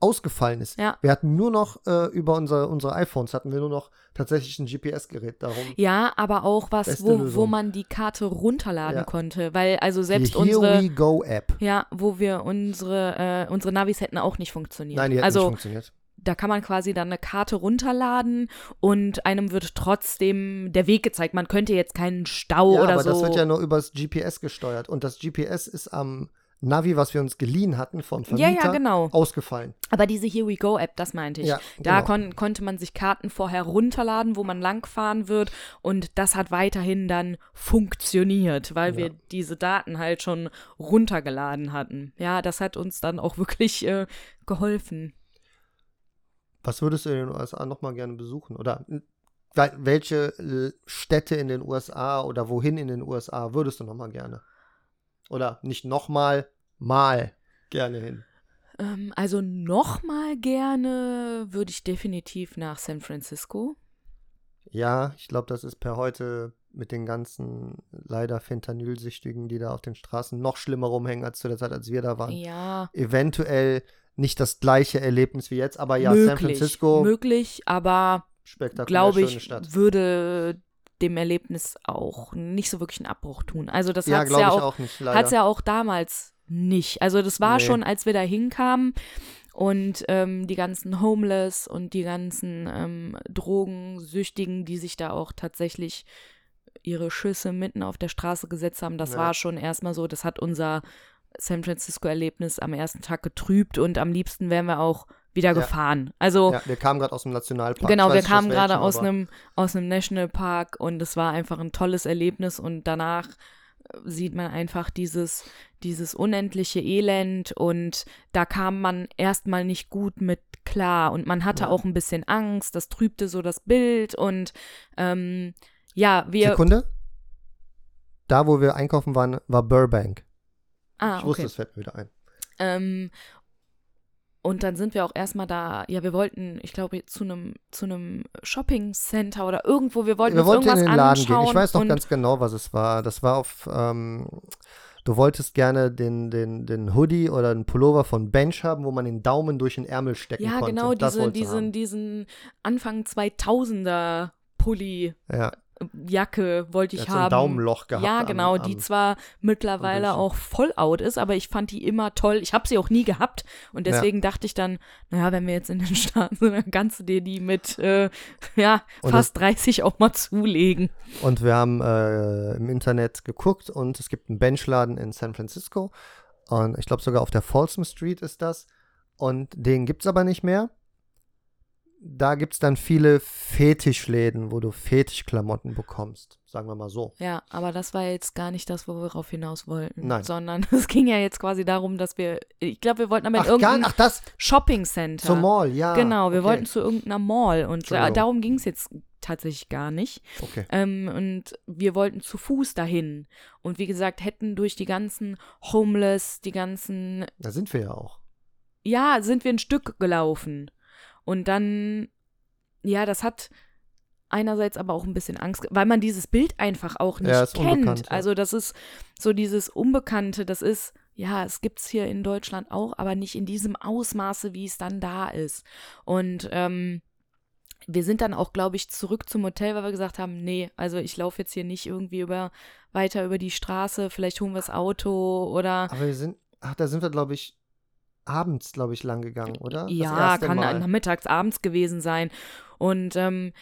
ausgefallen ist. Ja. Wir hatten nur noch äh, über unsere, unsere iPhones hatten wir nur noch tatsächlich ein GPS-Gerät. Darum ja, aber auch was, wo, wo man die Karte runterladen Ja. konnte, weil also selbst die Here unsere, We Go App. ja, wo wir unsere, äh, unsere Navis hätten auch nicht funktioniert. Nein, die hat also nicht funktioniert. da kann man quasi dann eine Karte runterladen und einem wird trotzdem der Weg gezeigt. Man könnte jetzt keinen Stau ja, oder aber so. das wird ja nur übers GPS gesteuert. Und das GPS ist am Navi, was wir uns geliehen hatten vom ja, Vermieter, ja, genau. ausgefallen. Aber diese Here We Go App, das meinte ich. Ja, Da genau. kon konnte man sich Karten vorher runterladen, wo man langfahren wird. Und das hat weiterhin dann funktioniert, weil wir Ja. diese Daten halt schon runtergeladen hatten. Ja, das hat uns dann auch wirklich äh, geholfen. Was würdest du in den USA nochmal gerne besuchen? Oder wel- welche äh, Städte in den USA oder wohin in den USA würdest du nochmal gerne? Oder nicht nochmal, mal gerne hin. Ähm, also nochmal gerne würde ich definitiv nach San Francisco. Ja, ich glaube, das ist per heute mit den ganzen leider Fentanylsüchtigen, die da auf den Straßen noch schlimmer rumhängen als zu der Zeit, als wir da waren. Ja, Eventuell nicht das gleiche Erlebnis wie jetzt, aber ja, San möglich. Francisco, Möglich, aber spektakulär glaube schöne ich, Stadt. würde dem Erlebnis auch nicht so wirklich einen Abbruch tun. Also das Ja, hat's glaube ja auch, auch nicht, hat's ja auch damals nicht. Also das war Nee. schon, als wir da hinkamen und ähm, die ganzen Homeless und die ganzen ähm, Drogensüchtigen, die sich da auch tatsächlich ihre Schüsse mitten auf der Straße gesetzt haben, das Ja. war schon erstmal so, das hat unser San Francisco-Erlebnis am ersten Tag getrübt und am liebsten wären wir auch wieder Ja. gefahren. Also ja, wir kamen gerade aus dem Nationalpark. Genau, wir kamen gerade aus einem aus einem Nationalpark und es war einfach ein tolles Erlebnis und danach äh, sieht man einfach dieses dieses unendliche Elend und da kam man erstmal nicht gut mit klar und man hatte Ja. auch ein bisschen Angst, das trübte so das Bild und ähm, ja, wir Sekunde. Da, wo wir einkaufen waren, war Burbank. ah, ich wusste, okay. es fällt mir wieder ein. Ähm, und dann sind wir auch erstmal da, ja, wir wollten, ich glaube, zu einem zu einem Shopping Center oder irgendwo, wir wollten wir uns wollten in irgendwas den Laden anschauen gehen. Ich weiß noch ganz genau, was es war. Das war auf, ähm, du wolltest gerne den, den, den Hoodie oder den Pullover von Bench haben, wo man den Daumen durch den Ärmel stecken Ja, konnte. genau, Das diese, diesen, haben. diesen Anfang 2000er Pulli. Ja, Jacke wollte ich so ein haben. Daumenloch gehabt. ja, genau, am, die zwar mittlerweile auch voll out ist, aber ich fand die immer toll. Ich habe sie auch nie gehabt und Ja. deswegen dachte ich dann, naja, wenn wir jetzt in den [LAUGHS] Staaten sind, dann kannst du dir die mit äh, ja, Und fast 30 auch mal zulegen. Und wir haben äh, im Internet geguckt und es gibt einen Benchladen in San Francisco. Und ich glaube sogar auf der Folsom Street ist das. Und den gibt es aber nicht mehr. Da gibt es dann viele Fetischläden, wo du Fetischklamotten bekommst. Sagen wir mal so. Ja, aber das war jetzt gar nicht das, wo wir darauf hinaus wollten. Nein. Sondern [LAUGHS] es ging ja jetzt quasi darum, dass wir, ich glaube, wir wollten aber Ach, gar, irgendein ach das Shopping Center. zur Mall, ja. Genau, wir okay. wollten zu irgendeiner Mall und da, Entschuldigung. darum ging es jetzt tatsächlich gar nicht. Okay. Ähm, und wir wollten zu Fuß dahin. Und wie gesagt, hätten durch die ganzen Homeless, die ganzen, Da sind wir ja auch. ja, sind wir ein Stück gelaufen. Und dann, ja, das hat einerseits aber auch ein bisschen Angst, weil man dieses Bild einfach auch nicht Ja, kennt. ja. Also das ist so dieses Unbekannte, das ist, ja, es gibt's hier in Deutschland auch, aber nicht in diesem Ausmaße, wie es dann da ist. Und ähm, wir sind dann auch, glaube ich, zurück zum Hotel, weil wir gesagt haben, nee, also ich laufe jetzt hier nicht irgendwie über weiter über die Straße, vielleicht holen wir das Auto oder Aber wir sind, ach, da sind wir, glaube ich, abends, glaube ich, lang gegangen, oder? Ja, kann Mal. nachmittags, abends gewesen sein. Und ähm,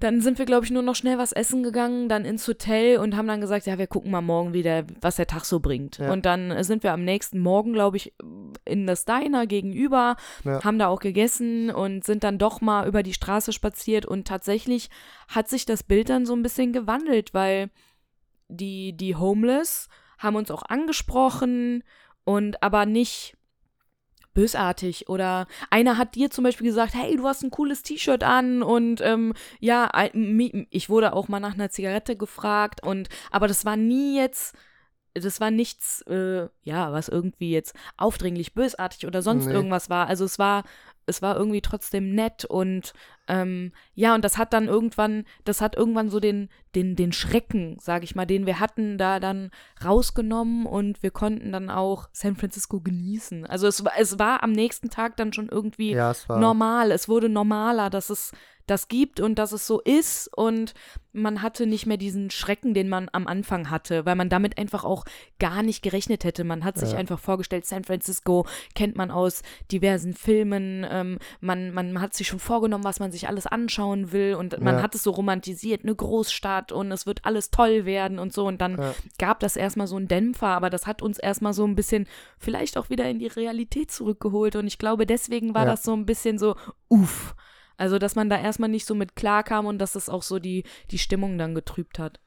dann sind wir, glaube ich, nur noch schnell was essen gegangen, dann ins Hotel und haben dann gesagt, ja, wir gucken mal morgen wieder, was der Tag so bringt. Ja. Und dann sind wir am nächsten Morgen, glaube ich, in das Diner gegenüber, Ja. haben da auch gegessen und sind dann doch mal über die Straße spaziert und tatsächlich hat sich das Bild dann so ein bisschen gewandelt, weil die, die Homeless haben uns auch angesprochen und aber nicht bösartig oder einer hat dir zum Beispiel gesagt, hey, du hast ein cooles T-Shirt an und ähm, ja, ich wurde auch mal nach einer Zigarette gefragt und aber das war nie jetzt, das war nichts, äh, ja, was irgendwie jetzt aufdringlich bösartig oder sonst Nee. irgendwas war. Also es war, es war irgendwie trotzdem nett und ähm, ja, und das hat dann irgendwann, das hat irgendwann so den, den, den Schrecken, sag ich mal, den wir hatten, da dann rausgenommen und wir konnten dann auch San Francisco genießen. Also es war, es war am nächsten Tag dann schon irgendwie Ja, es normal. Es wurde normaler, dass es das gibt und dass es so ist und man hatte nicht mehr diesen Schrecken, den man am Anfang hatte, weil man damit einfach auch gar nicht gerechnet hätte. Man hat sich Ja. einfach vorgestellt, San Francisco kennt man aus diversen Filmen, ähm, man, man hat sich schon vorgenommen, was man sich alles anschauen will und man Ja. hat es so romantisiert, eine Großstadt und es wird alles toll werden und so und dann Ja. gab das erstmal so einen Dämpfer, aber das hat uns erstmal so ein bisschen vielleicht auch wieder in die Realität zurückgeholt und ich glaube, deswegen war das so ein bisschen so, uff. Also, dass man da erstmal nicht so mit klarkam und dass das auch so die, die Stimmung dann getrübt hat.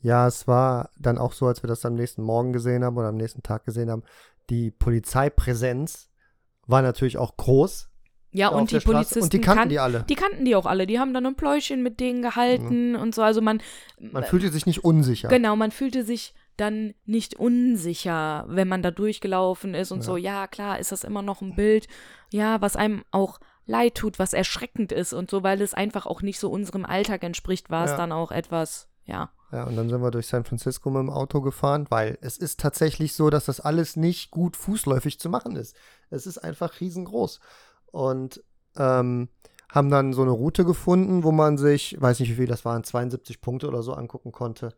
Ja, es war dann auch so, als wir das am nächsten Morgen gesehen haben oder am nächsten Tag gesehen haben, die Polizeipräsenz war natürlich auch groß. Ja, und die. Polizisten Und die kannten kan- die alle. die kannten die auch alle. Die haben dann ein Pläuschen mit denen gehalten und so. Also man, Man fühlte sich nicht unsicher. genau, man fühlte sich dann nicht unsicher, wenn man da durchgelaufen ist und Ja. so, ja, klar, ist das immer noch ein Bild, ja, was einem auch leid tut, was erschreckend ist und so, weil es einfach auch nicht so unserem Alltag entspricht, war es Ja. dann auch etwas, ja. Ja, und dann sind wir durch San Francisco mit dem Auto gefahren, weil es ist tatsächlich so, dass das alles nicht gut fußläufig zu machen ist. Es ist einfach riesengroß. Und ähm, haben dann so eine Route gefunden, wo man sich, weiß nicht wie viel das waren, 72 Punkte oder so angucken konnte.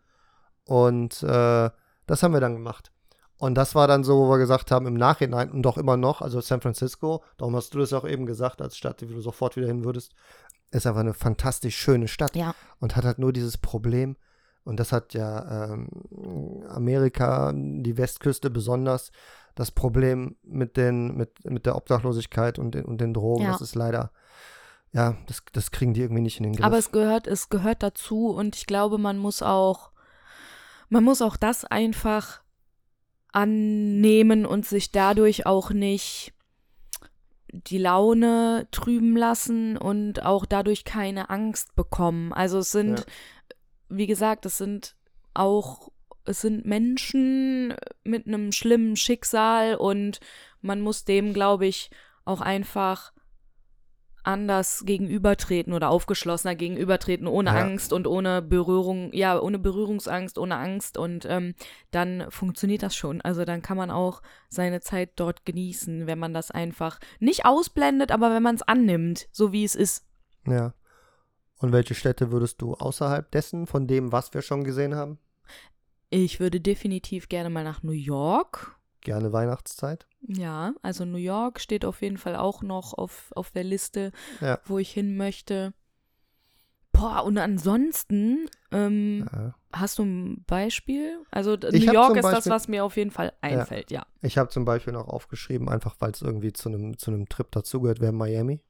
Und äh, das haben wir dann gemacht. Und das war dann so, wo wir gesagt haben, im Nachhinein und doch immer noch, also San Francisco, darum hast du das auch eben gesagt, als Stadt, die du sofort wieder hin würdest, ist einfach eine fantastisch schöne Stadt Ja. und hat halt nur dieses Problem, und das hat ja ähm, Amerika, die Westküste besonders, das Problem mit, den, mit, mit der Obdachlosigkeit und den, und den Drogen. Ja. Das ist leider, ja, das, das kriegen die irgendwie nicht in den Griff. Aber es gehört, es gehört dazu und ich glaube, man muss auch, man muss auch das einfach annehmen und sich dadurch auch nicht die Laune trüben lassen und auch dadurch keine Angst bekommen. Also es sind, Ja. wie gesagt, es sind auch, es sind Menschen mit einem schlimmen Schicksal und man muss dem, glaube ich, auch einfach anders gegenübertreten oder aufgeschlossener gegenübertreten, ohne Ja. Angst und ohne Berührung, ja, ohne Berührungsangst, ohne Angst und ähm, dann funktioniert das schon. Also dann kann man auch seine Zeit dort genießen, wenn man das einfach nicht ausblendet, aber wenn man es annimmt, so wie es ist. Ja. Und welche Städte würdest du außerhalb dessen, von dem, was wir schon gesehen haben? Ich würde definitiv gerne mal nach New York. Gerne Weihnachtszeit. Ja, also New York steht auf jeden Fall auch noch auf, auf der Liste, Ja. wo ich hin möchte. Boah, und ansonsten, ähm, Ja. hast du ein Beispiel? Also Ich New York ist das, Beispiel- was mir auf jeden Fall einfällt, ja. Ich habe zum Beispiel noch aufgeschrieben, einfach weil es irgendwie zu einem zu einem Trip dazugehört, wäre Miami.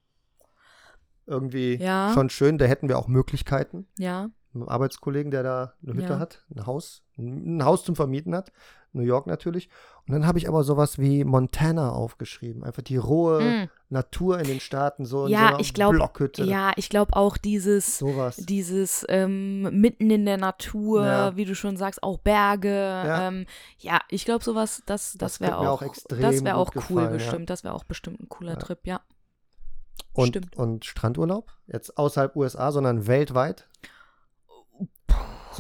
Irgendwie Ja. schon schön, da hätten wir auch Möglichkeiten. Ja, Einen Arbeitskollegen, der da eine Hütte Ja. hat, ein Haus, ein Haus zum Vermieten hat. New York natürlich. Und dann habe ich aber sowas wie Montana aufgeschrieben. Einfach die rohe Mm. Natur in den Staaten, so in Ja, so einer ich glaub- Blockhütte. ja, ich glaube auch dieses, Sowas. dieses ähm, mitten in der Natur, Ja. wie du schon sagst, auch Berge. Ja, ähm, ja ich glaube sowas, das, das Das wäre auch, auch extrem das wäre auch cool gefallen, bestimmt. Das wäre auch bestimmt ein cooler. Trip, ja. und, stimmt. und Strandurlaub? Jetzt außerhalb USA, sondern weltweit?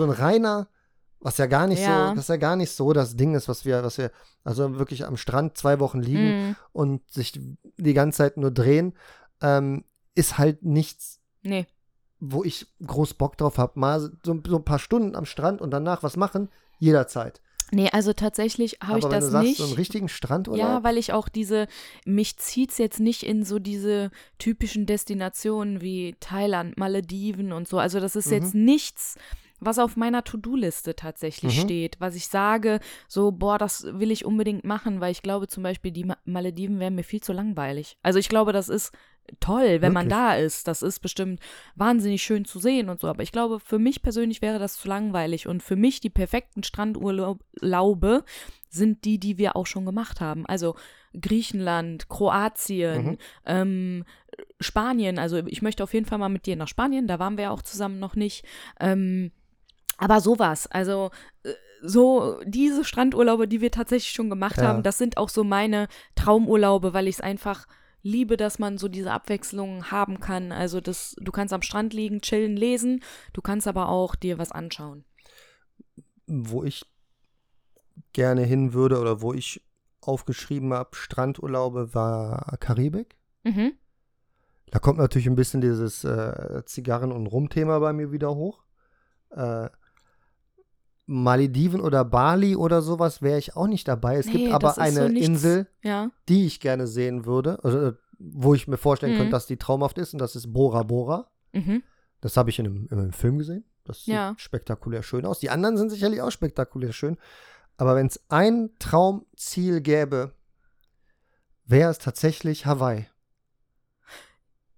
So ein reiner, was ja gar nicht Ja. so, das ja gar nicht so das Ding ist, was wir, was wir, also wirklich am Strand zwei Wochen liegen Mm, und sich die ganze Zeit nur drehen, ähm, ist halt nichts, nee. wo ich groß Bock drauf habe. Mal so, so ein paar Stunden am Strand und danach was machen, jederzeit. Nee, also tatsächlich habe ich wenn das du sagst, nicht. so einen richtigen Strandurlaub, Ja, weil ich auch diese, mich zieht's jetzt nicht in so diese typischen Destinationen wie Thailand, Malediven und so. Also das ist Mhm. jetzt nichts, was auf meiner To-Do-Liste tatsächlich Mhm. steht, was ich sage, so, boah, das will ich unbedingt machen, weil ich glaube zum Beispiel, die Ma Malediven wären mir viel zu langweilig. Also ich glaube, das ist toll, wenn man Wirklich? da ist. Das ist bestimmt wahnsinnig schön zu sehen und so. Aber ich glaube, für mich persönlich wäre das zu langweilig. Und für mich die perfekten Strandurlaube sind die, die wir auch schon gemacht haben. Also Griechenland, Kroatien, Mhm. ähm, Spanien. Also ich möchte auf jeden Fall mal mit dir nach Spanien. Da waren wir ja auch zusammen noch nicht. Ähm, aber sowas, also äh, so diese Strandurlaube, die wir tatsächlich schon gemacht Ja. haben, das sind auch so meine Traumurlaube, weil ich es einfach liebe, dass man so diese Abwechslung haben kann. Also das, du kannst am Strand liegen, chillen, lesen, du kannst aber auch dir was anschauen. wo ich gerne hin würde oder wo ich aufgeschrieben habe, Strandurlaube, war Karibik. Mhm. Da kommt natürlich ein bisschen dieses äh, Zigarren- und Rum-Thema bei mir wieder hoch. Äh, Malediven oder Bali oder sowas wäre ich auch nicht dabei. Es Nee, gibt aber so eine nichts- Insel, Ja. die ich gerne sehen würde, also, äh, wo ich mir vorstellen Mhm. könnte, dass die traumhaft ist, und das ist Bora Bora. Mhm. Das habe ich in einem, in einem Film gesehen. Das sieht Ja. spektakulär schön aus. Die anderen sind sicherlich auch spektakulär schön. Aber wenn es ein Traumziel gäbe, wäre es tatsächlich Hawaii.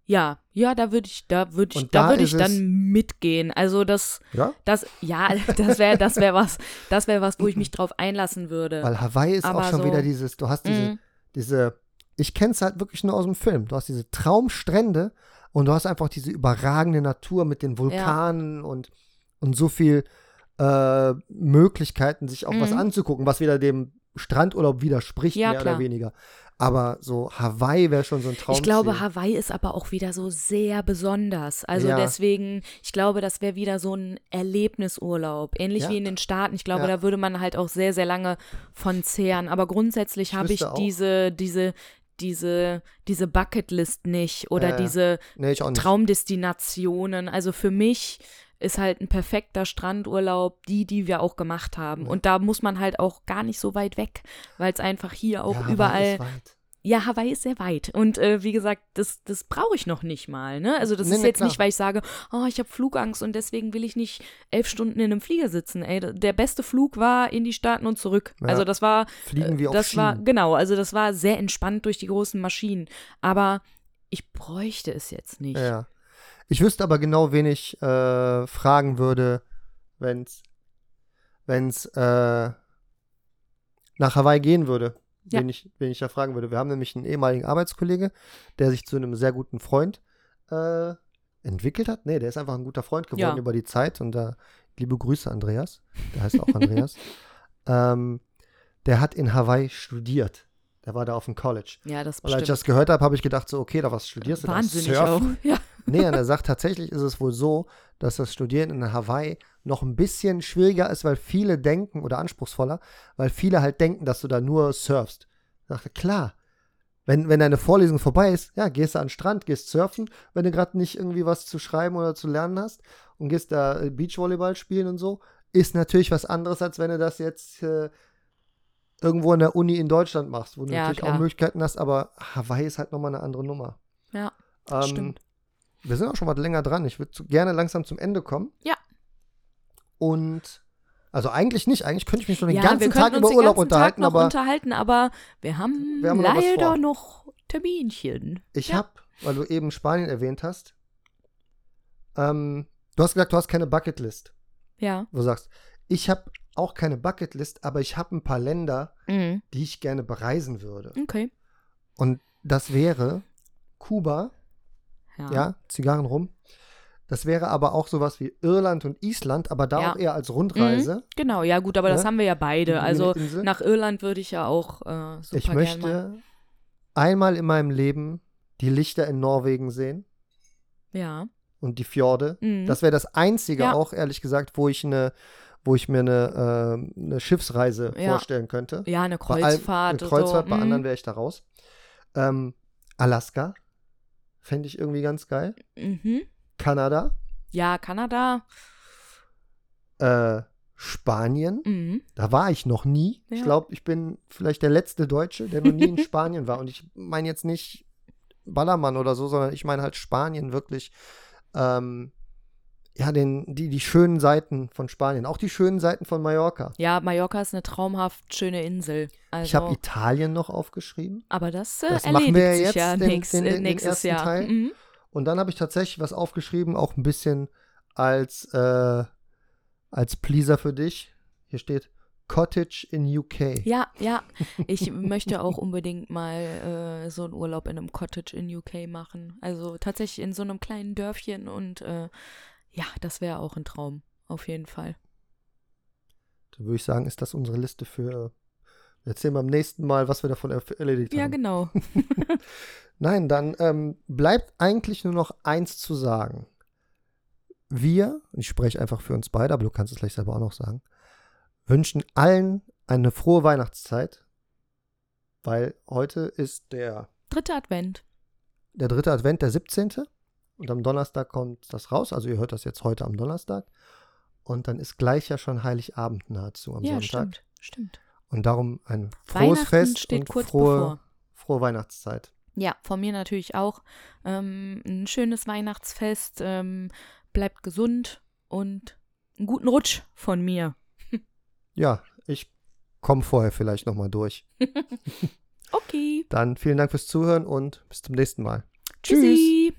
Ja, ja, da würde ich, da würde ich, Und da da würde ich dann mitgehen. Also das, Ja? das, ja, [LAUGHS] das wäre, das wäre was, das wäre was, wo ich mich drauf einlassen würde. Weil Hawaii ist auch Aber schon so- wieder dieses, du hast diese, Mhm. diese, ich kenne es halt wirklich nur aus dem Film. Du hast diese Traumstrände und du hast einfach diese überragende Natur mit den Vulkanen und, und so viel äh, Möglichkeiten, sich auch was Mhm. anzugucken, was wieder dem Strandurlaub widerspricht, Ja, mehr klar. oder weniger. Aber so Hawaii wäre schon so ein Traumziel. Ich glaube, Hawaii ist aber auch wieder so sehr besonders. Also Ja. deswegen, ich glaube, das wäre wieder so ein Erlebnisurlaub. Ähnlich Ja. wie in den Staaten. Ich glaube, Ja. da würde man halt auch sehr, sehr lange von zehren. Aber grundsätzlich Ich habe ich diese, diese, diese, diese Bucketlist nicht oder Äh, diese nee. Traumdestinationen. Also für mich ist halt ein perfekter Strandurlaub die, die wir auch gemacht haben. Und da muss man halt auch gar nicht so weit weg, weil es einfach hier auch Ja, überall. ist weit. Ja, Hawaii ist sehr weit. Und äh, wie gesagt, das, das brauche ich noch nicht mal. Ne? Also das Nee, ist nee, jetzt klar. nicht, weil ich sage, oh, ich habe Flugangst und deswegen will ich nicht elf Stunden in einem Flieger sitzen. Ey, der beste Flug war in die Staaten und zurück. Ja. Also das war, Fliegen wie auf das war, genau, also das war sehr entspannt durch die großen Maschinen. Aber ich bräuchte es jetzt nicht. Ja. Ich wüsste aber genau, wen ich äh, fragen würde, wenn's, wenn's äh, nach Hawaii gehen würde. Ja. Wen, ich, wen ich da fragen würde. Wir haben nämlich einen ehemaligen Arbeitskollege, der sich zu einem sehr guten Freund äh, entwickelt hat. Nee, der ist einfach ein guter Freund geworden Ja. über die Zeit. Und da liebe Grüße, Andreas. Der heißt auch Andreas. [LAUGHS] ähm, der hat in Hawaii studiert. Der war da auf dem College. Ja, das Und als ich das gehört habe, habe ich gedacht so, okay, da was studierst du da? Wahnsinnig Surfen? auch. [LAUGHS] Ja. Nee, und er sagt, tatsächlich ist es wohl so, dass das Studieren in Hawaii noch ein bisschen schwieriger ist, weil viele denken, oder anspruchsvoller, weil viele halt denken, dass du da nur surfst. Ich dachte, klar, wenn, wenn deine Vorlesung vorbei ist, ja, gehst du an den Strand, gehst surfen, wenn du gerade nicht irgendwie was zu schreiben oder zu lernen hast und gehst da äh, Beachvolleyball spielen und so, ist natürlich was anderes, als wenn du das jetzt äh, irgendwo in der Uni in Deutschland machst, wo du Ja, natürlich klar. auch Möglichkeiten hast, aber Hawaii ist halt nochmal eine andere Nummer. Ja, Ähm, stimmt. Wir sind auch schon was länger dran. Ich würde gerne langsam zum Ende kommen. Ja. Und also eigentlich nicht. Eigentlich könnte ich mich schon den ja, ganzen Tag über Urlaub Tag unterhalten, noch aber unterhalten, aber wir haben, Wir haben noch leider vor. noch Terminchen. ich Ja. habe, weil du eben Spanien erwähnt hast, ähm, du hast gesagt, du hast keine Bucketlist. Ja. Wo du sagst, ich habe auch keine Bucketlist, aber ich habe ein paar Länder, Mhm. die ich gerne bereisen würde. Okay. Und das wäre Kuba, Ja. ja, Zigarren rum. Das wäre aber auch sowas wie Irland und Island, aber da Ja. auch eher als Rundreise. Genau, ja gut, aber das Ne? haben wir ja beide. Also nach Irland würde ich ja auch äh, super ich möchte einmal in meinem Leben die Lichter in Norwegen sehen Ja. und die Fjorde. Mhm. Das wäre das einzige Ja. auch, ehrlich gesagt, wo ich eine, wo ich mir eine, äh, eine Schiffsreise Ja. vorstellen könnte. ja, eine Bei Kreuzfahrt. eine Kreuzfahrt, so. bei mhm. anderen wäre ich da raus. Ähm, Alaska fände ich irgendwie ganz geil. Mhm. Kanada, Ja, Kanada. äh, Spanien. Mhm. Da war ich noch nie. Ich Ja. glaube, ich bin vielleicht der letzte Deutsche, der noch nie in [LAUGHS] Spanien war. Und ich meine jetzt nicht Ballermann oder so, sondern ich meine halt Spanien wirklich. Ähm, ja, den, die, die schönen Seiten von Spanien. Auch die schönen Seiten von Mallorca. Ja, Mallorca ist eine traumhaft schöne Insel. Also, Ich habe Italien noch aufgeschrieben. aber das, äh, Das machen wir jetzt, ja den- [LAUGHS] nächst, den- äh, den nächstes ersten Jahr. Teil. Mhm. Und dann habe ich tatsächlich was aufgeschrieben, auch ein bisschen als, äh, als Pleaser für dich. Hier steht Cottage in UK. Ja, ja. [LAUGHS] Ich möchte auch unbedingt mal äh, so einen Urlaub in einem Cottage in UK machen. Also tatsächlich in so einem kleinen Dörfchen und äh, ja, das wäre auch ein Traum. Auf jeden Fall. Dann würde ich sagen, ist das unsere Liste für. Wir erzählen beim nächsten Mal, was wir davon er- erledigt Ja, haben. genau. [LAUGHS] Nein, dann ähm, bleibt eigentlich nur noch eins zu sagen. Wir, ich spreche einfach für uns beide, aber du kannst es gleich selber auch noch sagen, wünschen allen eine frohe Weihnachtszeit, weil heute ist der, Dritter Advent. der dritte Advent, der 17. Und am Donnerstag kommt das raus. Also ihr hört das jetzt heute am Donnerstag. Und dann ist gleich ja schon Heiligabend nahezu am ja, Sonntag. stimmt. Stimmt. Und darum ein frohes Fest steht und kurz frohe, bevor. frohe Weihnachtszeit. Ja, von mir natürlich auch. Ähm, ein schönes Weihnachtsfest. Ähm, bleibt gesund und einen guten Rutsch von mir. Ja, ich komme vorher vielleicht nochmal durch. [LAUGHS] Okay. Dann vielen Dank fürs Zuhören und bis zum nächsten Mal. Tschüss. Tschüssi.